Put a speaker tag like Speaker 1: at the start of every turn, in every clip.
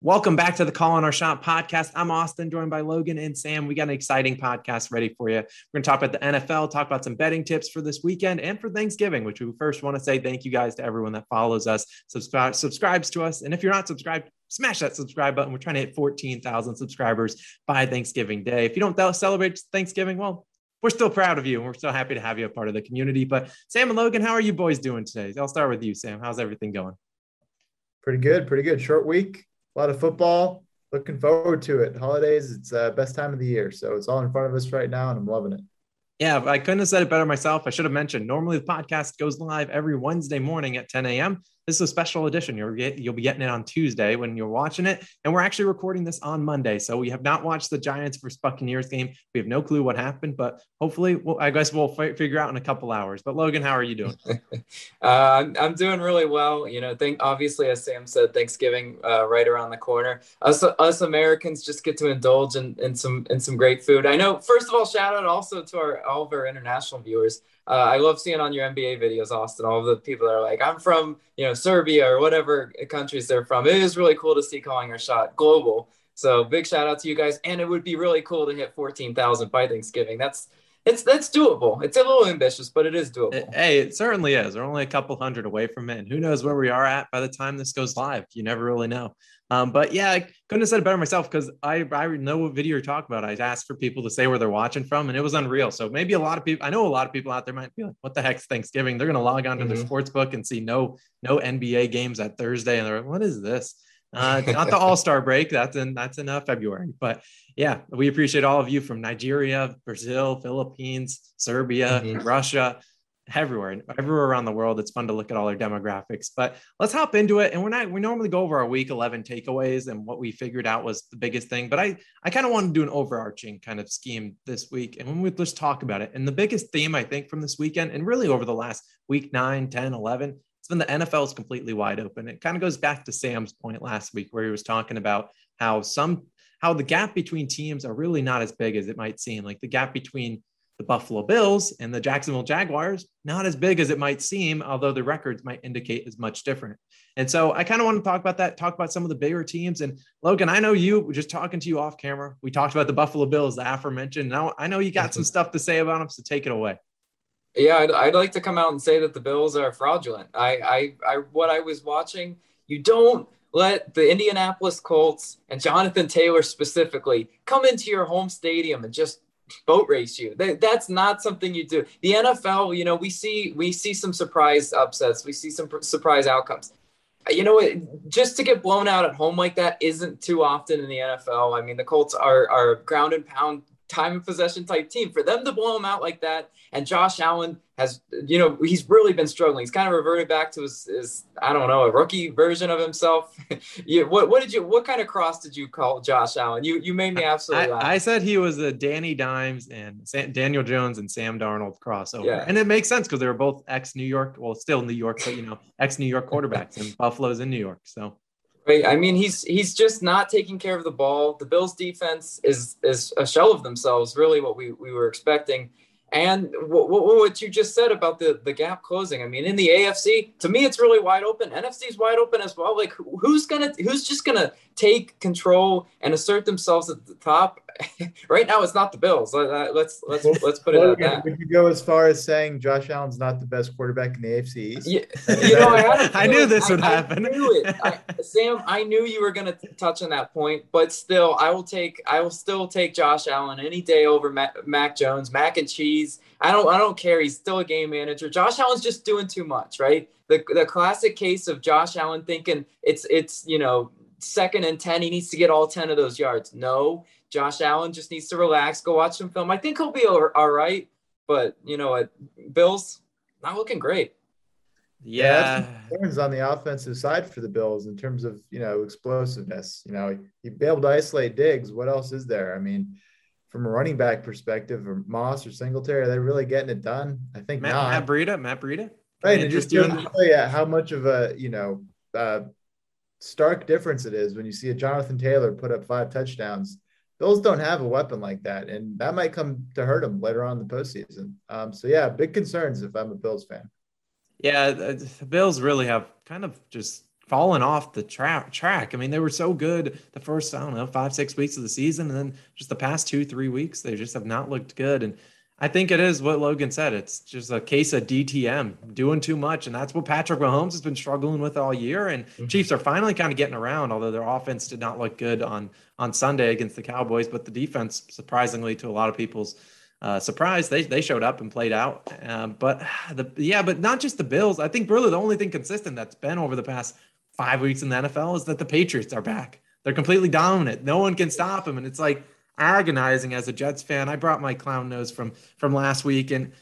Speaker 1: Welcome back to the Call on Our Shot podcast. I'm Austin, joined by Logan and Sam. We got an exciting podcast ready for you. We're going to talk about the NFL, talk about some betting tips for this weekend and for Thanksgiving, which we first want to say thank you guys to everyone that follows us, subscribe, subscribes to us. And if you're not subscribed, smash that subscribe button. We're trying to hit 14,000 subscribers by Thanksgiving Day. If you don't celebrate Thanksgiving, well, we're still proud of you and we're still happy to have you a part of the community. But Sam and Logan, how are you boys doing today? I'll start with you, Sam. How's everything going?
Speaker 2: Pretty good. Pretty good. Short week a lot of football. Looking forward to it. Holidays, it's uh, best time of the year. So it's all in front of us right now, and I'm loving it.
Speaker 1: Yeah, I couldn't have said it better myself. I should have mentioned normally the podcast goes live every Wednesday morning at 10 a.m. This is a special edition. You'll get you'll be getting it on Tuesday when you're watching it, and we're actually recording this on Monday. So we have not watched the Giants versus Buccaneers game. We have no clue what happened, but hopefully, we'll, I guess we'll f- figure out in a couple hours. But Logan, how are you doing?
Speaker 3: uh, I'm doing really well. You know, think obviously as Sam said, Thanksgiving uh, right around the corner. Us us Americans just get to indulge in, in some in some great food. I know. First of all, shout out also to our all of our international viewers uh, I love seeing on your NBA videos, Austin, all the people that are like, I'm from, you know, Serbia or whatever countries they're from. It is really cool to see calling our shot global. So big shout out to you guys. And it would be really cool to hit 14,000 by Thanksgiving. That's, it's, that's doable. It's a little ambitious, but it is doable.
Speaker 1: Hey, it certainly is. We're only a couple hundred away from it. And who knows where we are at by the time this goes live? You never really know. Um, but yeah, I couldn't have said it better myself because I, I know what video you're talking about. I asked for people to say where they're watching from, and it was unreal. So maybe a lot of people, I know a lot of people out there might be like, "What the heck's Thanksgiving?" They're going to log on to mm-hmm. their sports book and see no no NBA games at Thursday, and they're like, "What is this?" Uh, not the All Star break. That's in that's in uh, February. But yeah, we appreciate all of you from Nigeria, Brazil, Philippines, Serbia, mm-hmm. Russia everywhere everywhere around the world it's fun to look at all our demographics. But let's hop into it and we're not we normally go over our week 11 takeaways and what we figured out was the biggest thing but i i kind of want to do an overarching kind of scheme this week and when we just talk about it. And the biggest theme i think from this weekend and really over the last week 9 10 11 it's been the nfl is completely wide open. It kind of goes back to sam's point last week where he was talking about how some how the gap between teams are really not as big as it might seem. Like the gap between the Buffalo Bills and the Jacksonville Jaguars, not as big as it might seem, although the records might indicate as much different. And so I kind of want to talk about that, talk about some of the bigger teams. And Logan, I know you just talking to you off camera. We talked about the Buffalo Bills, the aforementioned. Now I know you got some stuff to say about them, so take it away.
Speaker 3: Yeah, I'd, I'd like to come out and say that the Bills are fraudulent. I, I, I, what I was watching, you don't let the Indianapolis Colts and Jonathan Taylor specifically come into your home stadium and just boat race you. that's not something you do. The NFL, you know, we see we see some surprise upsets. We see some surprise outcomes. Uh, you know, just to get blown out at home like that isn't too often in the NFL. I mean, the Colts are are ground and pound time of possession type team. For them to blow them out like that, and Josh Allen has, you know, he's really been struggling. He's kind of reverted back to his, his I don't know, a rookie version of himself. you, what, what did you, what kind of cross did you call Josh Allen? You, you made me absolutely
Speaker 1: I, laugh. I said he was a Danny Dimes and Sam, Daniel Jones and Sam Darnold crossover. Yeah. And it makes sense because they were both ex New York, well, still New York, but you know, ex New York quarterbacks and Buffalo's in New York. So.
Speaker 3: I mean, he's he's just not taking care of the ball. The Bills' defense is is a shell of themselves. Really, what we we were expecting. And what, what, you just said about the, the gap closing, I mean, in the AFC, to me, it's really wide open. NFC's wide open as well. Like, who's gonna, who's just gonna take control and assert themselves at the top? right now, it's not the Bills. Uh, let's let's let's put it well, at that.
Speaker 2: Would you go as far as saying Josh Allen's not the best quarterback in the AFC East?
Speaker 3: Yeah, you know, I,
Speaker 1: I knew this would I, happen.
Speaker 3: I knew it, I, Sam. I knew you were gonna touch on that point, but still, I will take, I will still take Josh Allen any day over Mac, Mac Jones, Mac and cheese. I don't, I don't care. He's still a game manager. Josh Allen's just doing too much, right? The the classic case of Josh Allen thinking it's it's you know second and 10, he needs to get all 10 of those yards. No, Josh Allen just needs to relax, go watch some film. I think he'll be all, all right. But, you know what? Bills not looking great.
Speaker 1: Yeah.
Speaker 2: Concerns on the offensive side for the Bills in terms of, you know, explosiveness. You know, you'd be able to isolate Diggs. What else is there? I mean, from a running back perspective, or Moss or Singletary, are they really getting it done? I think
Speaker 1: Matt,
Speaker 2: not.
Speaker 1: Matt Breida, Matt Breida.
Speaker 2: Right. And just doing yeah, how much of a, you know, uh, stark difference it is when you see a Jonathan Taylor put up five touchdowns. Bills don't have a weapon like that, and that might come to hurt them later on in the postseason. Um, so yeah, big concerns if I'm a Bills fan.
Speaker 1: Yeah, the Bills really have kind of just fallen off the tra- track. I mean, they were so good the first, I don't know, five, six weeks of the season. And then just the past two, three weeks, they just have not looked good. And I think it is what Logan said. It's just a case of DTM doing too much. And that's what Patrick Mahomes has been struggling with all year. And mm-hmm. Chiefs are finally kind of getting around, although their offense did not look good on, on Sunday against the Cowboys. But the defense, surprisingly to a lot of people's uh, surprise, they, they showed up and played out. Um, but the, yeah, but not just the Bills. I think really the only thing consistent that's been over the past five weeks in the NFL is that the Patriots are back. They're completely dominant. No one can stop them. And it's like agonizing as a Jets fan. I brought my clown nose from from last week and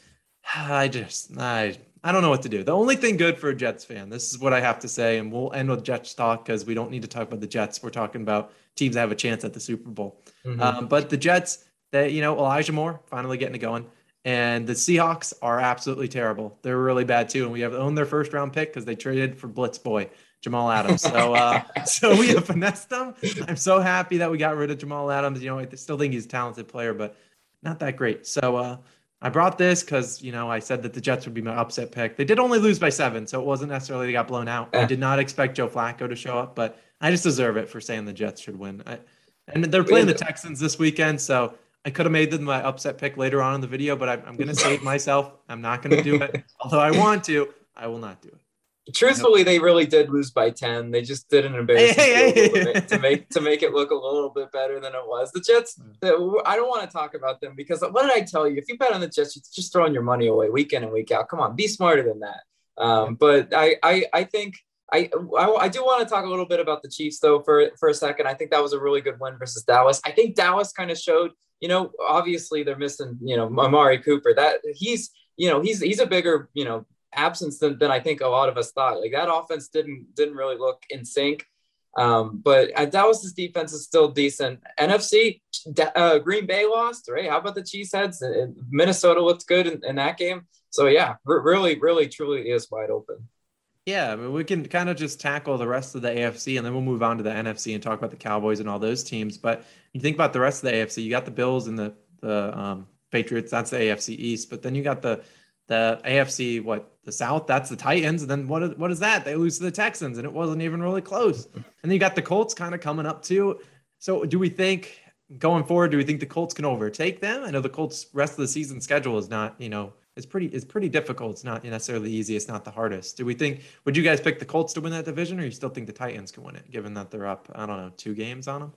Speaker 1: I just I I don't know what to do. The only thing good for a Jets fan, this is what I have to say, and we'll end with Jets talk because we don't need to talk about the Jets. We're talking about teams that have a chance at the Super Bowl. Mm-hmm. Um, but the Jets, that you know, Elijah Moore finally getting it going. And the Seahawks are absolutely terrible. They're really bad too. And we have owned their first round pick because they traded for Blitz Boy. Jamal Adams. So uh, so we have finessed them. I'm so happy that we got rid of Jamal Adams. You know, I still think he's a talented player, but not that great. So uh, I brought this because you know I said that the Jets would be my upset pick. They did only lose by seven, so it wasn't necessarily they got blown out. I did not expect Joe Flacco to show up, but I just deserve it for saying the Jets should win. I, and they're playing the Texans this weekend, so I could have made them my upset pick later on in the video, but I, I'm going to save myself. I'm not going to do it, although I want to. I will not do it.
Speaker 3: Truthfully, they really did lose by ten. They just did an embarrassing hey, hey, hey. to make to make it look a little bit better than it was. The Jets, I don't want to talk about them because what did I tell you? If you bet on the Jets, you're just throwing your money away week in and week out. Come on, be smarter than that. Um, but I, I, I think I, I, I do want to talk a little bit about the Chiefs though for for a second. I think that was a really good win versus Dallas. I think Dallas kind of showed, you know, obviously they're missing, you know, Amari Cooper. That he's, you know, he's he's a bigger, you know, absence than, than I think a lot of us thought. Like that offense didn't didn't really look in sync. Um, but uh, Dallas's defense is still decent. NFC, uh, Green Bay lost, right? How about the Cheeseheads? Minnesota looked good in, in that game. So yeah, r- really, really, truly is wide open.
Speaker 1: Yeah, I mean, we can kind of just tackle the rest of the AFC and then we'll move on to the NFC and talk about the Cowboys and all those teams. But you think about the rest of the AFC, you got the Bills and the the um, Patriots. That's the AFC East. But then you got the the AFC, what the South, that's the Titans. And then what is, what is that? They lose to the Texans, and it wasn't even really close. And then you got the Colts kind of coming up too. So do we think going forward, do we think the Colts can overtake them? I know the Colts rest of the season schedule is not, you know, it's pretty it's pretty difficult. It's not necessarily easy. It's not the hardest. Do we think would you guys pick the Colts to win that division, or you still think the Titans can win it, given that they're up? I don't know, two games on them.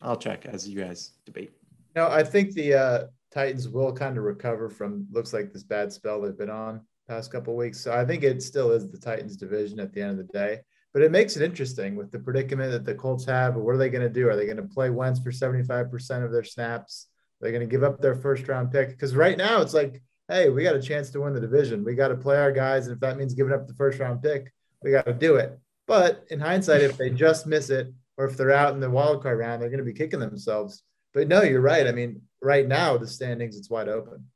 Speaker 1: I'll check as you guys debate.
Speaker 2: No, I think the uh, Titans will kind of recover from looks like this bad spell they've been on past couple weeks. So I think it still is the Titans division at the end of the day. But it makes it interesting with the predicament that the Colts have. What are they going to do? Are they going to play Wentz for 75% of their snaps? Are they going to give up their first round pick? Because right now it's like, hey, we got a chance to win the division. We got to play our guys. And if that means giving up the first round pick, we got to do it. But in hindsight, if they just miss it or if they're out in the wild card round, they're going to be kicking themselves. But no, you're right. I mean, right now the standings it's wide open.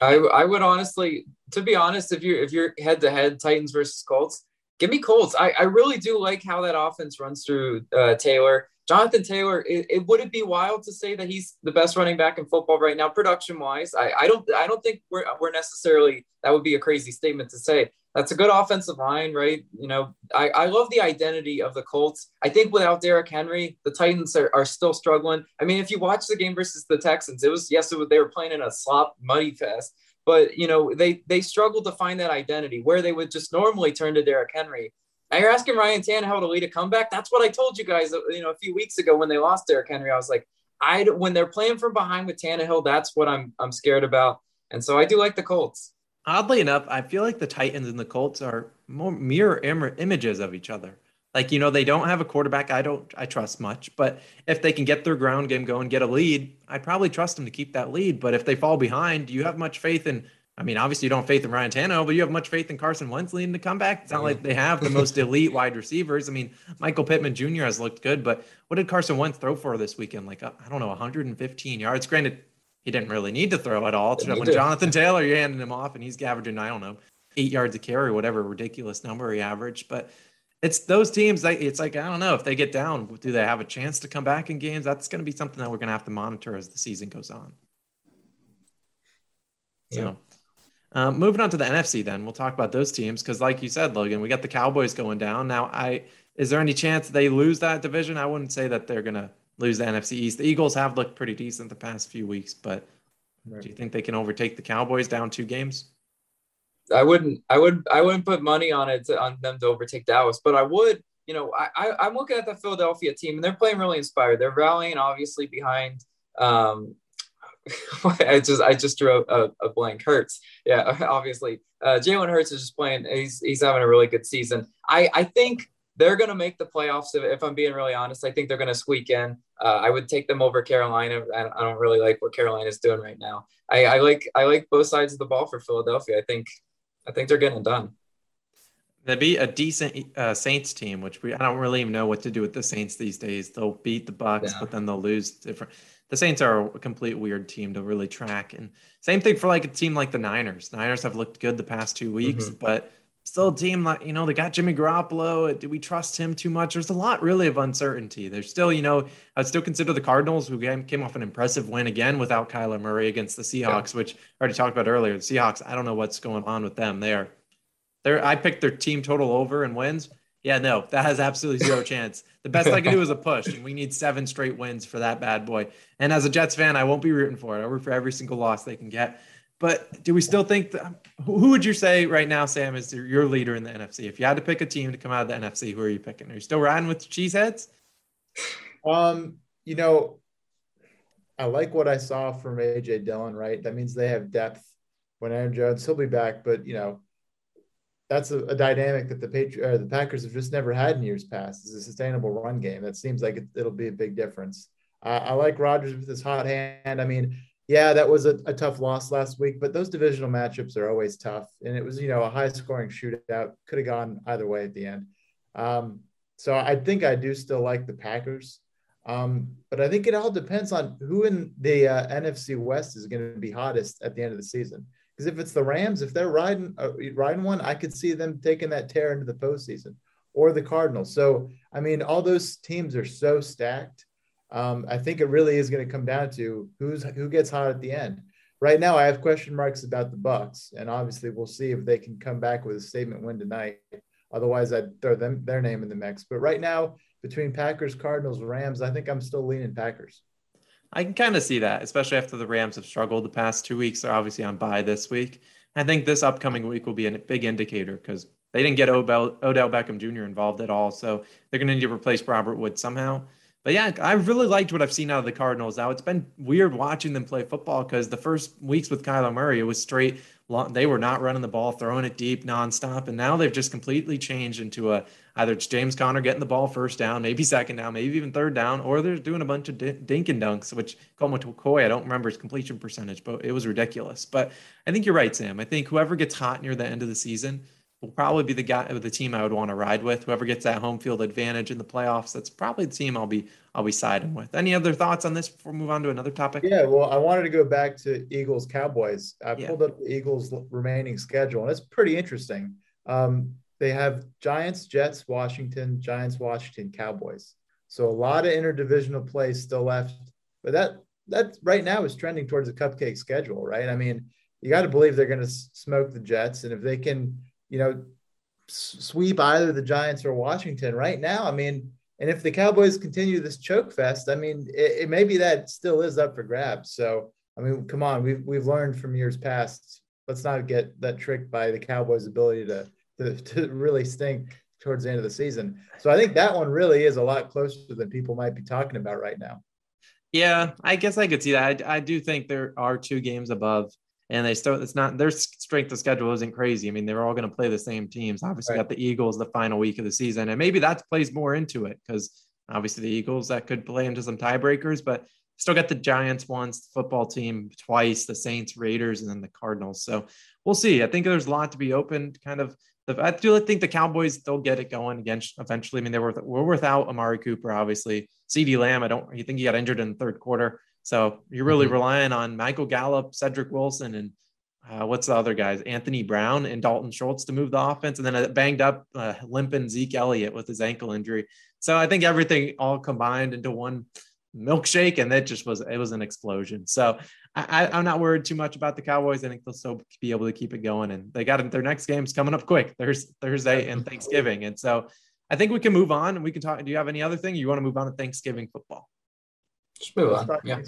Speaker 3: I I would honestly, to be honest, if you if you're head to head Titans versus Colts, give me Colts. I, I really do like how that offense runs through uh, Taylor. Jonathan Taylor, it, it would it be wild to say that he's the best running back in football right now, production wise? I, I don't I don't think we're we're necessarily that would be a crazy statement to say that's a good offensive line, right? You know, I, I love the identity of the Colts. I think without Derrick Henry, the Titans are, are still struggling. I mean, if you watch the game versus the Texans, it was yes, it was, they were playing in a slop muddy fest, but you know they they struggled to find that identity where they would just normally turn to Derrick Henry. You're asking Ryan Tannehill to lead a comeback. That's what I told you guys, you know, a few weeks ago when they lost Derrick Henry. I was like, I when they're playing from behind with Tannehill, that's what I'm I'm scared about. And so I do like the Colts
Speaker 1: oddly enough, I feel like the Titans and the Colts are more mirror Im- images of each other. Like, you know, they don't have a quarterback I don't I trust much, but if they can get their ground game going, get a lead, I'd probably trust them to keep that lead. But if they fall behind, do you have much faith in I mean, obviously you don't have faith in Ryan Tannehill, but you have much faith in Carson Wentz leading the comeback. It's not like they have the most elite wide receivers. I mean, Michael Pittman Jr. has looked good, but what did Carson Wentz throw for this weekend? Like, uh, I don't know, 115 yards. Granted, he didn't really need to throw at all. When Jonathan Taylor, you're handing him off, and he's averaging, I don't know, eight yards a carry, whatever ridiculous number he averaged. But it's those teams. It's like I don't know if they get down, do they have a chance to come back in games? That's going to be something that we're going to have to monitor as the season goes on. So, Um, moving on to the NFC, then we'll talk about those teams because, like you said, Logan, we got the Cowboys going down. Now, I is there any chance they lose that division? I wouldn't say that they're gonna lose the NFC East. The Eagles have looked pretty decent the past few weeks, but right. do you think they can overtake the Cowboys down two games?
Speaker 3: I wouldn't. I would. I wouldn't put money on it to, on them to overtake Dallas, but I would. You know, I, I am looking at the Philadelphia team, and they're playing really inspired. They're rallying, obviously, behind um, I just I just drew a, a, blank. Hurts, yeah, obviously. Uh, Jalen Hurts is just playing. He's he's having a really good season. I I think they're going to make the playoffs. If, if, I'm being really honest, I think they're going to squeak in. Uh, I would take them over Carolina. I, I don't really like what Carolina is doing right now. I, I like I like both sides of the ball for Philadelphia. I think I think they're getting it done.
Speaker 1: They'd be a decent uh, Saints team, which we I don't really even know what to do with the Saints these days. They'll beat the Bucks, yeah. but then they'll lose different the Saints are a complete weird team to really track. And same thing for like a team like the Niners. Niners have looked good the past two weeks, mm-hmm. but still a team like you know they got Jimmy Garoppolo. Do we trust him too much? There's a lot really of uncertainty. There's still you know I'd still consider the Cardinals who came off an impressive win again without Kyler Murray against the Seahawks, yeah. which I already talked about earlier. The Seahawks, I don't know what's going on with them. They are, they're I picked their team total over and wins. Yeah, no, that has absolutely zero chance. The best I can do is a push, and we need seven straight wins for that bad boy. And as a Jets fan, I won't be rooting for it. I root for every single loss they can get. But do we still think that, who would you say right now, Sam, is your leader in the NFC? If you had to pick a team to come out of the NFC, who are you picking? Are you still riding with the Cheeseheads?
Speaker 2: Um, you know, I like what I saw from AJ Dillon, right? That means they have depth when Aaron Jones, he'll be back, but you know, that's a, a dynamic that the Patri- the Packers have just never had in years past. Is a sustainable run game. That seems like it, will be a big difference. Uh, I like Rodgers with his hot hand. I mean, yeah, that was a, a, tough loss last week, but those divisional matchups are always tough. And it was, you know, a high scoring shootout. Could have gone either way at the end. Um, so I think I do still like the Packers. Um, but I think it all depends on who in the uh, NFC West is going to be hottest at the end of the season. Because if it's the Rams, if they're riding uh, riding one, I could see them taking that tear into the postseason, or the Cardinals. So I mean, all those teams are so stacked. Um, I think it really is going to come down to who's who gets hot at the end. Right now, I have question marks about the Bucks, and obviously, we'll see if they can come back with a statement win tonight. Otherwise, I'd throw them their name in the mix. But right now, between Packers, Cardinals, Rams, I think I'm still leaning Packers.
Speaker 1: I can kind of see that, especially after the Rams have struggled the past two weeks. They're obviously on bye this week. I think this upcoming week will be a big indicator because they didn't get Odell, Odell Beckham Jr. involved at all. So they're going to need to replace Robert Wood somehow. But yeah, I really liked what I've seen out of the Cardinals. Now it's been weird watching them play football because the first weeks with Kyler Murray, it was straight. They were not running the ball, throwing it deep nonstop, and now they've just completely changed into a Either James Conner getting the ball first down, maybe second down, maybe even third down, or they're doing a bunch of dink and dunks, which Colt McCoy, I don't remember his completion percentage, but it was ridiculous. But I think you're right, Sam. I think whoever gets hot near the end of the season will probably be the guy, the team I would want to ride with. Whoever gets that home field advantage in the playoffs, that's probably the team I'll be I'll be siding with. Any other thoughts on this before we move on to another topic?
Speaker 2: Yeah, well, I wanted to go back to Eagles Cowboys. I yeah. pulled up the Eagles remaining schedule, and it's pretty interesting. Um, they have Giants, Jets, Washington, Giants, Washington, Cowboys. So a lot of interdivisional plays still left, but that that right now is trending towards a cupcake schedule, right? I mean, you got to believe they're going to smoke the Jets, and if they can, you know, sweep either the Giants or Washington right now, I mean, and if the Cowboys continue this choke fest, I mean, it, it may be that still is up for grabs. So, I mean, come on, we've we've learned from years past. Let's not get that tricked by the Cowboys' ability to to, to really stink towards the end of the season. So I think that one really is a lot closer than people might be talking about right now.
Speaker 1: Yeah, I guess I could see that. I, I do think there are two games above, and they still it's not their strength of schedule isn't crazy. I mean, they're all going to play the same teams. Obviously, right. got the Eagles the final week of the season, and maybe that plays more into it because obviously the Eagles that could play into some tiebreakers, but still got the Giants once, the football team twice, the Saints, Raiders, and then the Cardinals. So we'll see. I think there's a lot to be open. Kind of I do think the Cowboys they'll get it going again eventually. I mean, they were we're without Amari Cooper, obviously. CeeDee Lamb, I don't. You think he got injured in the third quarter, so you're really mm-hmm. relying on Michael Gallup, Cedric Wilson, and uh, what's the other guys? Anthony Brown and Dalton Schultz to move the offense, and then a banged up, uh, limping Zeke Elliott with his ankle injury. So I think everything all combined into one milkshake, and that just was it was an explosion. So I, am not worried too much about the Cowboys. I think they'll still be able to keep it going, and they got their next game's coming up quick. There's Thursday and Thanksgiving, and so I think we can move on and we can talk. Do you have any other thing you want to move on to Thanksgiving football?
Speaker 3: Just move on. Yeah.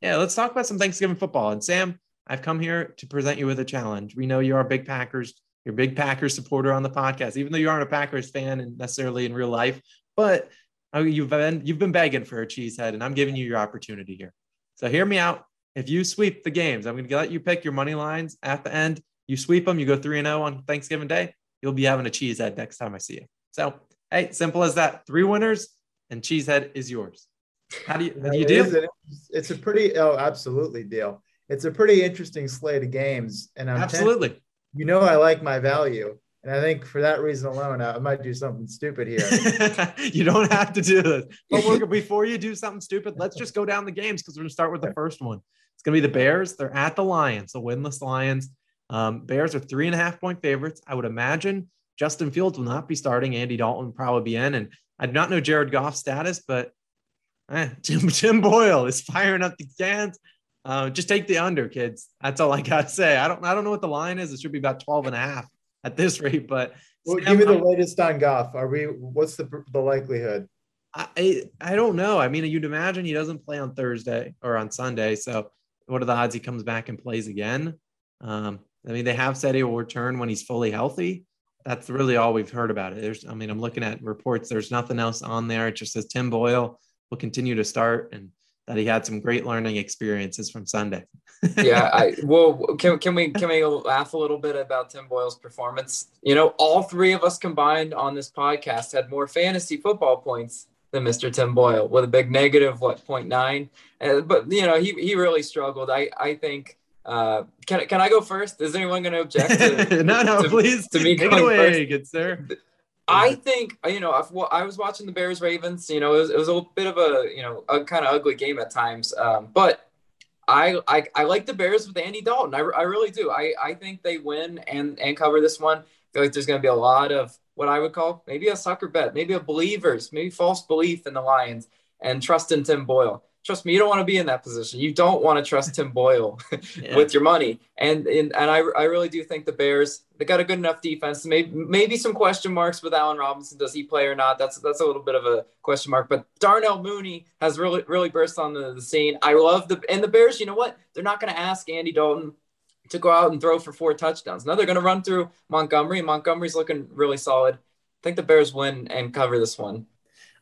Speaker 1: yeah, let's talk about some Thanksgiving football. And Sam, I've come here to present you with a challenge. We know you are a big Packers, you're a big Packers supporter on the podcast, even though you aren't a Packers fan and necessarily in real life. But oh, you've been you've been begging for a cheesehead, and I'm giving you your opportunity here. So hear me out. If you sweep the games, I'm going to let you pick your money lines at the end. You sweep them, you go three and zero oh on Thanksgiving Day. You'll be having a cheesehead next time I see you. So hey, simple as that. Three winners, and cheesehead is yours. How do you, how do you deal?
Speaker 2: it's a pretty oh, absolutely deal. It's a pretty interesting slate of games, and I'm
Speaker 1: absolutely.
Speaker 2: Tempted, you know, I like my value. And I think for that reason alone, I might do something stupid here.
Speaker 1: you don't have to do this. But before you do something stupid, let's just go down the games because we're going to start with the first one. It's going to be the Bears. They're at the Lions, the winless Lions. Um, Bears are three and a half point favorites. I would imagine Justin Fields will not be starting. Andy Dalton will probably be in. And I do not know Jared Goff's status, but eh, Tim, Tim Boyle is firing up the cans. Uh, just take the under, kids. That's all I got to say. I don't I don't know what the line is. It should be about 12 and a half at this rate, but
Speaker 2: well, Sam, give me the I'm, latest on Goff. Are we what's the the likelihood?
Speaker 1: I I don't know. I mean, you'd imagine he doesn't play on Thursday or on Sunday. So what are the odds he comes back and plays again? Um, I mean, they have said he will return when he's fully healthy that's really all we've heard about it. There's, I mean, I'm looking at reports. There's nothing else on there. It just says Tim Boyle will continue to start and that he had some great learning experiences from Sunday.
Speaker 3: yeah, I well, can can we can we laugh a little bit about Tim Boyle's performance? You know, all three of us combined on this podcast had more fantasy football points than Mr. Tim Boyle with a big negative what 0.9. Uh, but you know, he he really struggled. I I think uh, can can I go first? Is anyone going to object?
Speaker 1: no, no, to, please. To me, take it away, good sir.
Speaker 3: I think you know I've, I was watching the Bears Ravens. You know, it was, it was a bit of a you know a kind of ugly game at times, um, but I, I I like the Bears with Andy Dalton. I, I really do. I, I think they win and and cover this one. I feel like there's going to be a lot of what I would call maybe a sucker bet, maybe a believers, maybe false belief in the Lions and trust in Tim Boyle trust me, you don't want to be in that position. You don't want to trust Tim Boyle yeah. with your money. And, and and I, I really do think the Bears they got a good enough defense. Maybe maybe some question marks with Allen Robinson. Does he play or not? That's that's a little bit of a question mark. But Darnell Mooney has really really burst on the, the scene. I love the and the Bears. You know what? They're not going to ask Andy Dalton to go out and throw for four touchdowns. Now they're going to run through Montgomery. Montgomery's looking really solid. I think the Bears win and cover this one.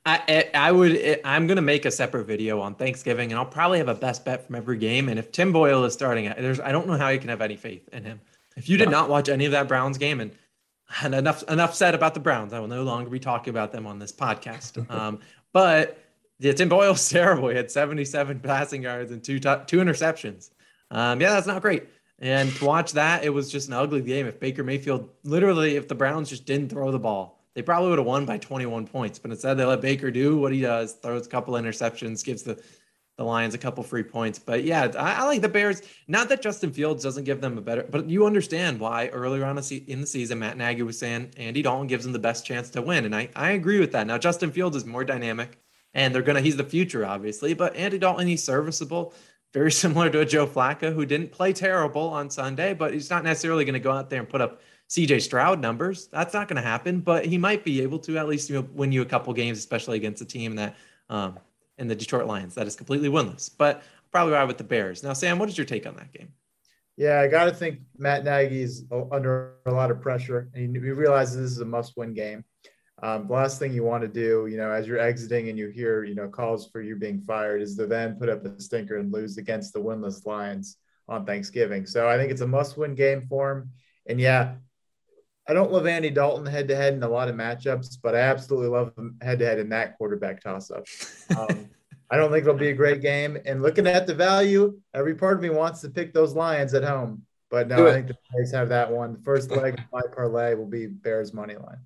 Speaker 1: I I would I'm gonna make a separate video on Thanksgiving, and I'll probably have a best bet from every game. And if Tim Boyle is starting, there's I don't know how you can have any faith in him. If you did not watch any of that Browns game, and, and enough enough said about the Browns, I will no longer be talking about them on this podcast. Um, but yeah, Tim Boyle's terrible. He had 77 passing yards and two two interceptions. Um, yeah, that's not great. And to watch that, it was just an ugly game. If Baker Mayfield, literally, if the Browns just didn't throw the ball they probably would have won by 21 points. But instead, they let Baker do what he does, throws a couple interceptions, gives the the Lions a couple free points. But yeah, I, I, like the Bears. Not that Justin Fields doesn't give them a better, but you understand why earlier on in the season, Matt Nagy was saying Andy Dalton gives them the best chance to win. And I, I agree with that. Now, Justin Fields is more dynamic and they're to, he's the future, obviously, but Andy Dalton, he's serviceable. Very similar to a Joe Flacco who didn't play terrible on Sunday, but he's not necessarily going to go out there and put up CJ Stroud numbers. That's not going to happen, but he might be able to at least you know, win you a couple games, especially against a team that um, in the Detroit Lions that is completely winless. But probably ride with the Bears. Now, Sam, what is your take on that game?
Speaker 2: Yeah, I got to think Matt Nagy's under a lot of pressure, and he realizes this is a must-win game. Um, the last thing you want to do, you know, as you're exiting and you hear, you know, calls for you being fired, is to then put up a stinker and lose against the winless Lions on Thanksgiving. So I think it's a must-win game for him. And yeah, I don't love Andy Dalton head to head in a lot of matchups, but I absolutely love him head to head in that quarterback toss up. Um, I don't think it'll be a great game. And looking at the value, every part of me wants to pick those Lions at home. But no, I think the Bears have that one. The first leg of my parlay will be Bears money line.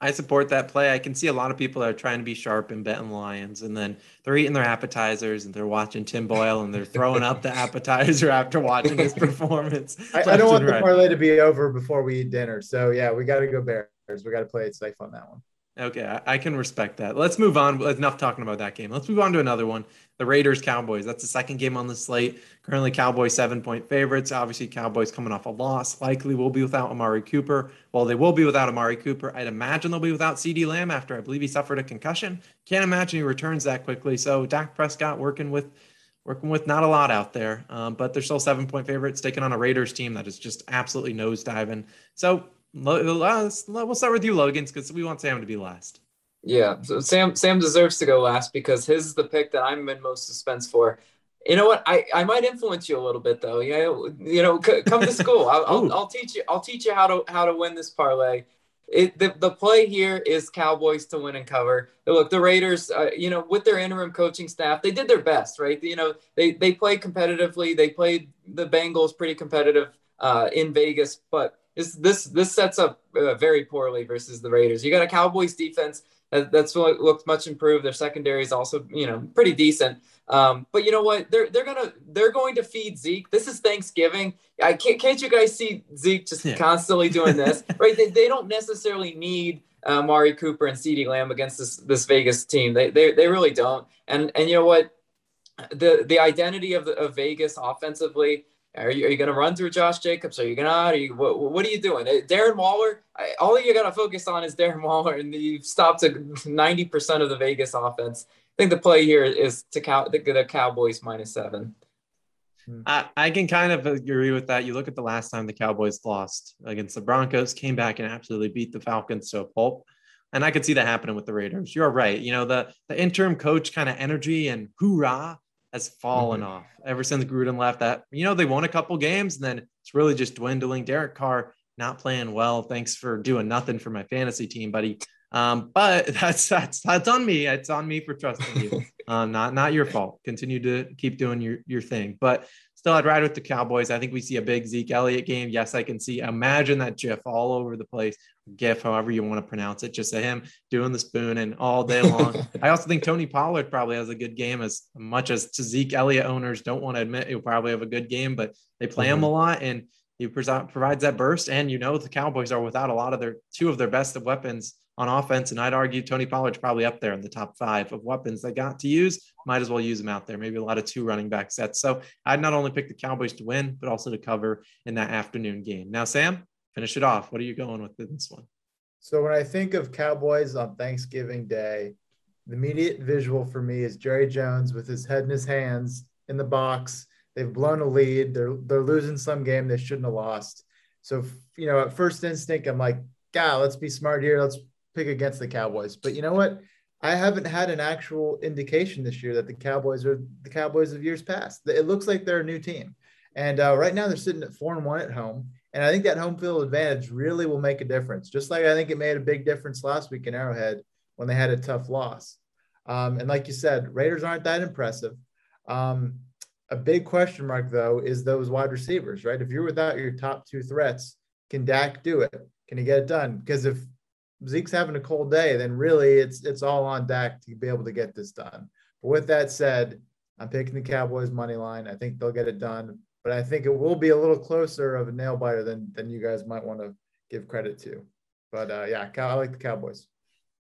Speaker 1: I support that play. I can see a lot of people that are trying to be sharp and betting Lions, and then they're eating their appetizers and they're watching Tim Boyle and they're throwing up the appetizer after watching his performance.
Speaker 2: I, I, don't want the parlay to be over before we eat dinner. So yeah, we got to go Bears. We got to play it safe on that one.
Speaker 1: Okay, I, I, can respect that. Let's move on. Enough talking about that game. Let's move on to another one. The Raiders Cowboys. That's the second game on the slate. Currently, Cowboys seven point favorites. Obviously, Cowboys coming off a loss. Likely will be without Amari Cooper. Well, they will be without Amari Cooper. I'd imagine they'll be without CeeDee Lamb after I believe he suffered a concussion. Can't imagine he returns that quickly. So Dak Prescott working with working with not a lot out there, um, but they're still seven point favorites, taking on a Raiders team that is just absolutely nosediving. So we'll start with you, Logan, because we want Sam to be last.
Speaker 3: Yeah, so Sam Sam deserves to go last because his is the pick that I'm in most suspense for. You know what? I, I might influence you a little bit though. Yeah, you know, c- come to school. I'll, I'll, I'll, teach you. I'll teach you how to how to win this parlay. It, the, the play here is Cowboys to win and cover. Look, the Raiders, uh, you know, with their interim coaching staff, they did their best, right? You know, they they played competitively. They played the Bengals pretty competitive uh, in Vegas, but this this this sets up uh, very poorly versus the Raiders. You got a Cowboys defense that, that's looked much improved. Their secondary is also you know pretty decent. Um, but you know what? They're they're gonna they're going to feed Zeke. This is Thanksgiving. I can't can't you guys see Zeke just yeah. constantly doing this? right? They, they don't necessarily need uh, Mari Cooper and CeeDee Lamb against this this Vegas team. They they they really don't. And and you know what? The the identity of the of Vegas offensively are you, are you going to run through Josh Jacobs? Are you going to? What, what are you doing? Uh, Darren Waller. I, all you got to focus on is Darren Waller, and you've stopped ninety percent of the Vegas offense. I think the play here is to count the, the Cowboys minus seven.
Speaker 1: Hmm. I, I can kind of agree with that. You look at the last time the Cowboys lost against the Broncos, came back and absolutely beat the Falcons to a pulp. And I could see that happening with the Raiders. You're right. You know, the the interim coach kind of energy and hoorah has fallen mm-hmm. off ever since Gruden left. That you know they won a couple games and then it's really just dwindling. Derek Carr not playing well. Thanks for doing nothing for my fantasy team, buddy. Um, but that's that's that's on me. It's on me for trusting you. um, not not your fault. Continue to keep doing your your thing. But still, I'd ride with the Cowboys. I think we see a big Zeke Elliott game. Yes, I can see. Imagine that GIF all over the place. GIF, however you want to pronounce it, just him doing the spoon and all day long. I also think Tony Pollard probably has a good game. As much as Zeke Elliott owners don't want to admit, he'll probably have a good game, but they play mm-hmm. him a lot and he provides that burst. And you know the Cowboys are without a lot of their two of their best weapons on offense. And I'd argue Tony Pollard's probably up there in the top five of weapons they got to use. Might as well use them out there. Maybe a lot of two running back sets. So I'd not only pick the Cowboys to win, but also to cover in that afternoon game. Now, Sam, finish it off. What are you going with in this one?
Speaker 2: So when I think of Cowboys on Thanksgiving Day, the immediate visual for me is Jerry Jones with his head in his hands in the box. They've blown a lead. They're they're losing some game they shouldn't have lost. So you know, at first instinct, I'm like, God, let's be smart here. Let's pick against the Cowboys. But you know what? I haven't had an actual indication this year that the Cowboys are the Cowboys of years past. It looks like they're a new team, and uh, right now they're sitting at four and one at home. And I think that home field advantage really will make a difference. Just like I think it made a big difference last week in Arrowhead when they had a tough loss. Um, and like you said, Raiders aren't that impressive. Um, a big question mark though is those wide receivers, right? If you're without your top two threats, can Dak do it? Can he get it done? Because if Zeke's having a cold day, then really it's it's all on Dak to be able to get this done. But with that said, I'm picking the Cowboys money line. I think they'll get it done, but I think it will be a little closer of a nail biter than than you guys might want to give credit to. But uh, yeah, I like the Cowboys.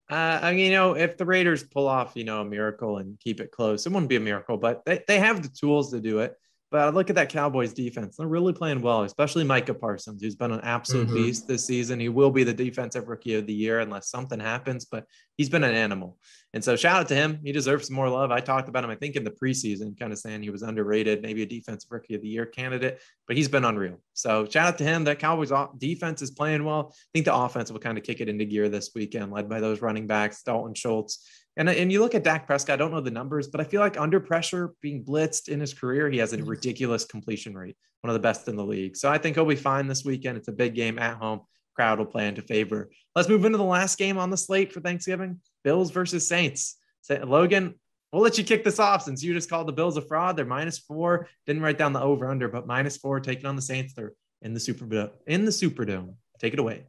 Speaker 1: Uh, you know, if the Raiders pull off, you know, a miracle and keep it close, it wouldn't be a miracle, but they, they have the tools to do it. But I look at that Cowboys defense. They're really playing well, especially Micah Parsons, who's been an absolute mm-hmm. beast this season. He will be the defensive rookie of the year unless something happens, but he's been an animal. And so shout out to him. He deserves some more love. I talked about him, I think, in the preseason, kind of saying he was underrated, maybe a defensive rookie of the year candidate, but he's been unreal. So shout out to him. That Cowboys defense is playing well. I think the offense will kind of kick it into gear this weekend, led by those running backs, Dalton Schultz and, and you look at Dak Prescott, I don't know the numbers, but I feel like under pressure, being blitzed in his career, he has a mm-hmm. ridiculous completion rate, one of the best in the league. So I think he'll be fine this weekend. It's a big game at home. Crowd will play into favor. Let's move into the last game on the slate for Thanksgiving Bills versus Saints. Logan, we'll let you kick this off since you just called the Bills a fraud. They're minus four. Didn't write down the over under, but minus four taking on the Saints. They're in the Superdome. In the Superdome. Take it away.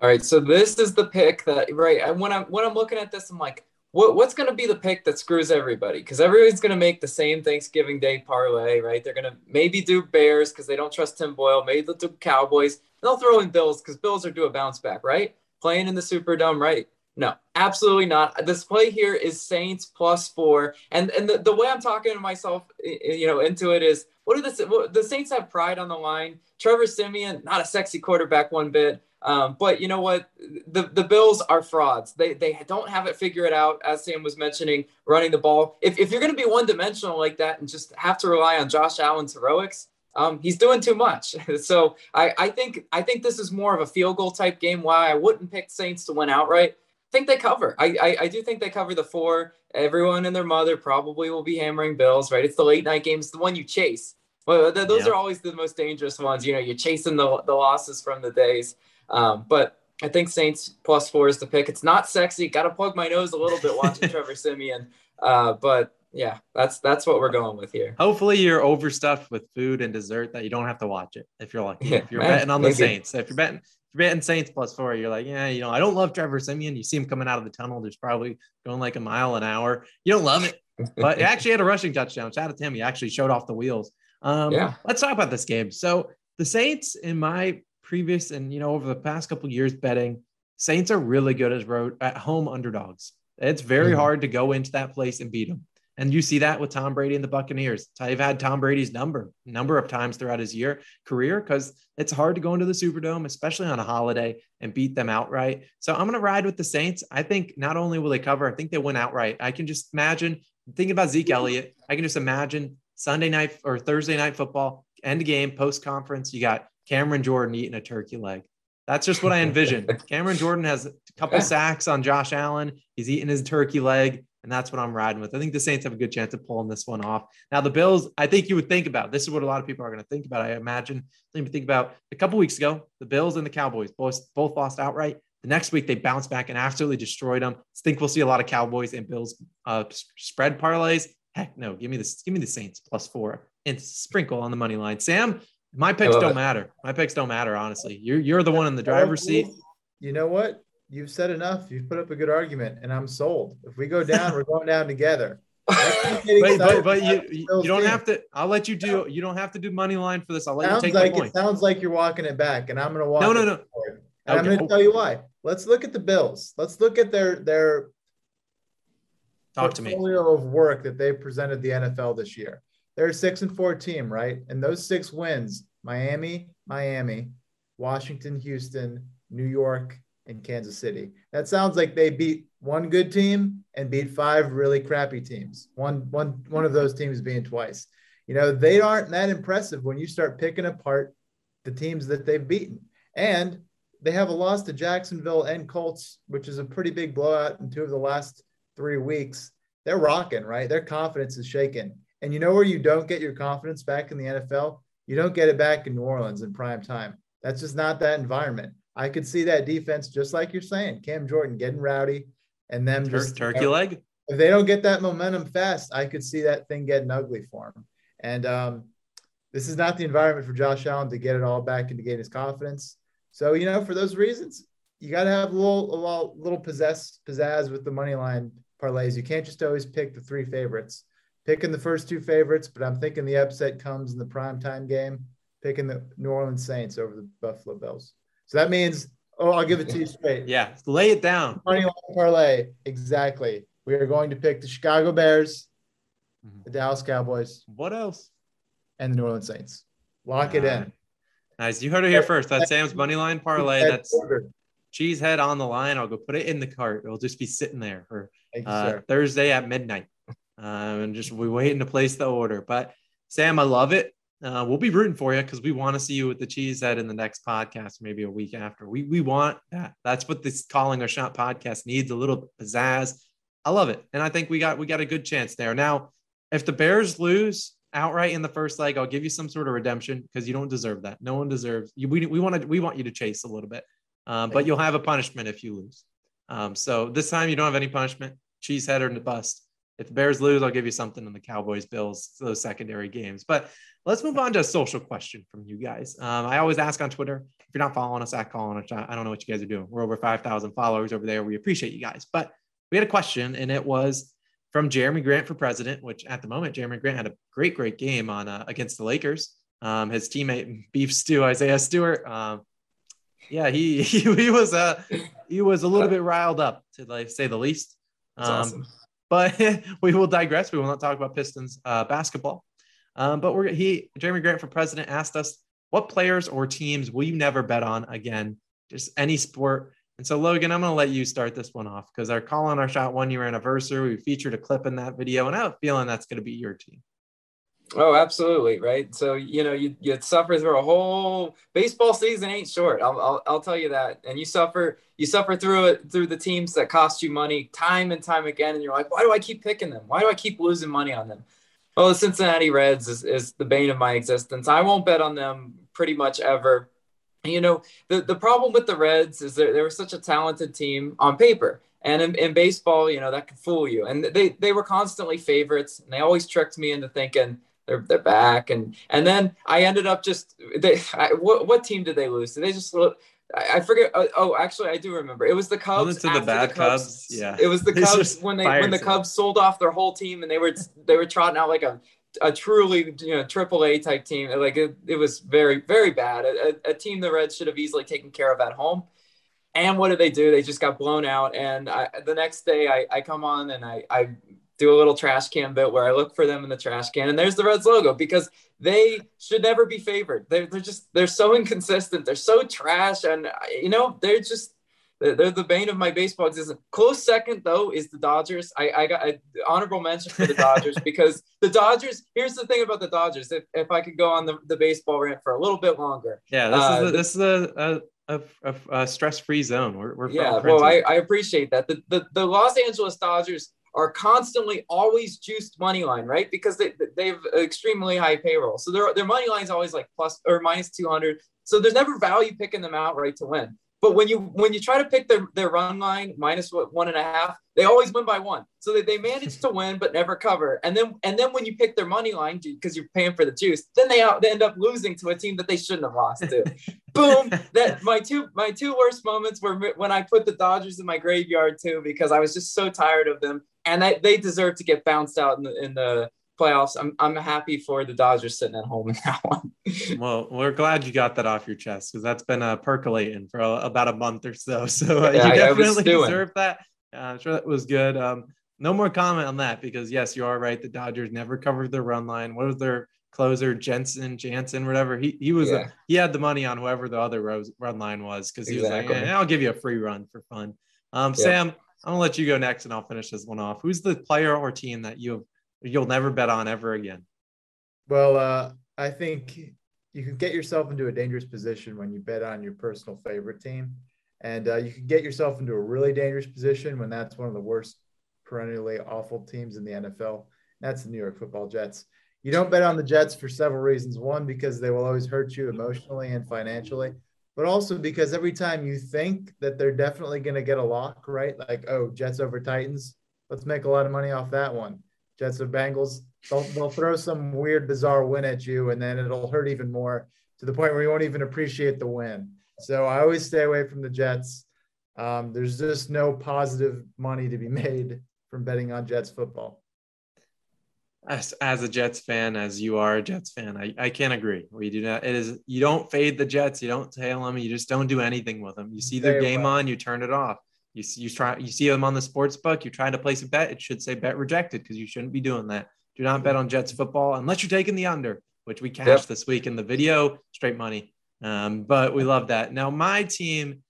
Speaker 3: All right, so this is the pick that right. When I'm when I'm looking at this, I'm like, what, what's going to be the pick that screws everybody? Because everybody's going to make the same Thanksgiving Day parlay, right? They're going to maybe do Bears because they don't trust Tim Boyle. Maybe they'll do Cowboys. They'll throw in Bills because Bills are due a bounce back, right? Playing in the Superdome, right? No, absolutely not. This play here is Saints plus four, and and the, the way I'm talking to myself, you know, into it is what do the the Saints have pride on the line? Trevor Siemian, not a sexy quarterback one bit. Um, but you know what? The the Bills are frauds. They they don't have it figured out, as Sam was mentioning, running the ball. If, if you're going to be one dimensional like that and just have to rely on Josh Allen's heroics, um, he's doing too much. so I, I think I think this is more of a field goal type game. Why I wouldn't pick Saints to win outright. I think they cover. I, I, I do think they cover the four. Everyone and their mother probably will be hammering Bills. Right? It's the late night games, the one you chase. Well, those yeah. are always the most dangerous ones. You know, you're chasing the the losses from the days. Um, but I think Saints plus four is the pick. It's not sexy. Got to plug my nose a little bit watching Trevor Siemian. Uh, but yeah, that's that's what we're going with here.
Speaker 1: Hopefully, you're overstuffed with food and dessert that you don't have to watch it if you're lucky. Yeah, if you're man, betting on the maybe. Saints, if you're betting if you're betting Saints plus four, you're like, yeah, you know, I don't love Trevor Siemian. You see him coming out of the tunnel. There's probably going like a mile an hour. You don't love it, but he actually had a rushing touchdown. Shout out to him. He actually showed off the wheels. Um, yeah. Let's talk about this game. So the Saints, in my previous and you know over the past couple years betting, Saints are really good as road at home underdogs. It's very mm-hmm. hard to go into that place and beat them. And you see that with Tom Brady and the Buccaneers. I've had Tom Brady's number number of times throughout his year career because it's hard to go into the Superdome, especially on a holiday, and beat them outright. So I'm going to ride with the Saints. I think not only will they cover, I think they win outright. I can just imagine thinking about Zeke Elliott. I can just imagine Sunday night or Thursday night football end game post conference. You got Cameron Jordan eating a turkey leg. That's just what I envision. Cameron Jordan has a couple sacks on Josh Allen. He's eating his turkey leg, and that's what I'm riding with. I think the Saints have a good chance of pulling this one off. Now, the Bills, I think you would think about this is what a lot of people are going to think about. I imagine they think about a couple weeks ago, the Bills and the Cowboys both both lost outright. The next week they bounced back and absolutely destroyed them. I think we'll see a lot of Cowboys and Bills uh, spread parlays. Heck no, give me this, give me the Saints plus four and sprinkle on the money line. Sam, my picks don't it. matter. My picks don't matter, honestly. You're you're the one in the driver's seat.
Speaker 2: You know what? You've said enough. You've put up a good argument, and I'm sold. If we go down, we're going down together.
Speaker 1: but, but, but you you don't have to. I'll let you do. You don't have to do money line for this. I'll let
Speaker 2: sounds
Speaker 1: you take
Speaker 2: like,
Speaker 1: the point.
Speaker 2: It sounds like you're walking it back, and I'm going to walk.
Speaker 1: No, no, no.
Speaker 2: Forward. And okay. I'm going to tell you why. Let's look at the Bills. Let's look at their their
Speaker 1: talk to me
Speaker 2: portfolio of work that they presented the NFL this year. They're a six and four team, right? And those six wins Miami, Miami, Washington, Houston, New York, and Kansas City. That sounds like they beat one good team and beat five really crappy teams. One, one, one of those teams being twice. You know, they aren't that impressive when you start picking apart the teams that they've beaten. And they have a loss to Jacksonville and Colts, which is a pretty big blowout in two of the last three weeks. They're rocking, right? Their confidence is shaken. And you know where you don't get your confidence back in the NFL? You don't get it back in New Orleans in prime time. That's just not that environment. I could see that defense, just like you're saying, Cam Jordan getting rowdy and them
Speaker 1: Tur-
Speaker 2: just
Speaker 1: turkey you know, leg.
Speaker 2: If they don't get that momentum fast, I could see that thing getting ugly for him. And um, this is not the environment for Josh Allen to get it all back and to gain his confidence. So, you know, for those reasons, you got to have a little, a little, little possess, pizzazz with the money line parlays. You can't just always pick the three favorites picking the first two favorites, but I'm thinking the upset comes in the primetime game, picking the New Orleans Saints over the Buffalo Bills. So that means, oh, I'll give it to you straight.
Speaker 1: yeah, lay it down.
Speaker 2: Money line parlay. Exactly. We are going to pick the Chicago Bears, mm-hmm. the Dallas Cowboys.
Speaker 1: What else?
Speaker 2: And the New Orleans Saints. Lock it in.
Speaker 1: Nice. You heard it here first. That's Sam's money line parlay. That's cheese head on the line. I'll go put it in the cart. It'll just be sitting there for uh, Thursday at midnight um, and just we waiting to place the order. But Sam, I love it. Uh, we'll be rooting for you because we want to see you with the cheese head in the next podcast, maybe a week after. We we want that. That's what this calling a shot podcast needs a little pizzazz. I love it, and I think we got we got a good chance there. Now, if the Bears lose outright in the first leg, I'll give you some sort of redemption because you don't deserve that. No one deserves you. We we want to we want you to chase a little bit, um, but you'll have a punishment if you lose. Um, so this time you don't have any punishment. Cheese head or the bust if the Bears lose, I'll give you something in the Cowboys Bills, those secondary games. But let's move on to a social question from you guys. Um, I always ask on Twitter if you're not following us at Calling a Shot, I don't know what you guys are doing. We're over 5,000 followers over there. We appreciate you guys. But we had a question, and it was from Jerami Grant for president, which at the moment, Jerami Grant had a great, great game on uh, against the Lakers. Um, his teammate Beef Stew, Isaiah Stewart, um, Yeah, he he, he was uh he was a little bit riled up to like say the least.
Speaker 3: That's
Speaker 1: Um,
Speaker 3: awesome.
Speaker 1: But we will digress. We will not talk about Pistons uh, basketball. Um, but we're he Jerami Grant for president asked us what players or teams will you never bet on again? Just any sport. And so Logan, I'm gonna let you start this one off because our call on our shot one year anniversary. We featured a clip in that video, and I have a feeling that's gonna be your team.
Speaker 3: Oh, absolutely, right. So you know, you you suffer through a whole baseball season ain't short. I'll, I'll I'll tell you that. And you suffer you suffer through it through the teams that cost you money time and time again. And you're like, why do I keep picking them? Why do I keep losing money on them? Well, the Cincinnati Reds is, is the bane of my existence. I won't bet on them pretty much ever. You know, the, the problem with the Reds is they were such a talented team on paper. And in, in baseball, you know, that can fool you. And they, they were constantly favorites. And they always tricked me into thinking they're, they're back. And and then I ended up just, they, I, what, what team did they lose? Did they just, I, I forget. Oh, oh, actually, I do remember. It was the Cubs.
Speaker 1: It the bad Cubs? Yeah.
Speaker 3: It was the Cubs when they when the. Cubs sold off their whole team and they were they were trotting out like a a truly you know triple A type team. Like it, it was very very bad. A, a, a team the Reds should have easily taken care of at home. And what did they do? They just got blown out. And I, the next day, I, I come on and I, I do a little trash can bit where I look for them in the trash can, and there's the Reds logo because they should never be favored. They're, they're just they're so inconsistent. They're so trash, and you know they're just they're, they're the bane of my baseball existence. Close second though is the Dodgers. I, I got an honorable mention for the Dodgers because the Dodgers. Here's the thing about the Dodgers. If, if I could go on the, the baseball rant for a little bit longer,
Speaker 1: Yeah, this
Speaker 3: Uh,
Speaker 1: is a, this is a a, a, a stress free zone. We're, we're
Speaker 3: yeah, well, I. I appreciate that. The, the the Los Angeles Dodgers are constantly always juiced money line, right? Because they they have extremely high payroll, so their their money line is always like plus or minus two hundred. So there's never value picking them out right to win. But when you when you try to pick their, their run line minus what one and a half, they always win by one. So they, they manage to win but never cover. And then and then when you pick their money line because you're paying for the juice, then they out they end up losing to a team that they shouldn't have lost to. Boom! That my two my two worst moments were when I put the Dodgers in my graveyard too because I was just so tired of them and I, they deserve to get bounced out in the in the playoffs. I'm I'm happy for the Dodgers sitting at home in that one.
Speaker 1: Well, we're glad you got that off your chest because that's been uh, percolating for a, about a month or so. So uh,
Speaker 3: Yeah,
Speaker 1: you definitely deserve that. Uh, I'm sure that was good. Um, no more comment on that because yes, you are right. The Dodgers never covered their run line. What was their closer, Jensen, Jansen, whatever? He he was
Speaker 3: Yeah.
Speaker 1: a, he had the money on whoever the other rose, run line was because he was like, eh, I'll give you a free run for fun. Um,
Speaker 3: Yeah.
Speaker 1: Sam, I'm gonna let you go next, and I'll finish this one off. Who's the player or team that you you'll never bet on ever again?
Speaker 2: Well, uh, I think you can get yourself into a dangerous position when you bet on your personal favorite team. And uh, you can get yourself into a really dangerous position when that's one of the worst perennially awful teams in the NFL. That's the New York football Jets. You don't bet on the Jets for several reasons. One, because they will always hurt you emotionally and financially, but also because every time you think that they're definitely going to get a lock, right? Like, oh, Jets over Titans, let's make a lot of money off that one. Jets or Bengals, they'll, they'll throw some weird, bizarre win at you, and then it'll hurt even more to the point where you won't even appreciate the win. So I always stay away from the Jets. Um, there's just no positive money to be made from betting on Jets football.
Speaker 1: As, as a Jets fan, as you are a Jets fan, I, I can't agree. We do not. It is you don't fade the Jets, you don't tail them, you just don't do anything with them. You see their
Speaker 2: Stay
Speaker 1: game
Speaker 2: away.
Speaker 1: on, you turn it off. You see, you try, you see them on the sports book. You try to place a bet. It should say bet rejected because you shouldn't be doing that. Do not bet on Jets football unless you're taking the under, which we cashed
Speaker 3: Yep.
Speaker 1: this week in the video. Straight money. Um, but we love that. Now my team,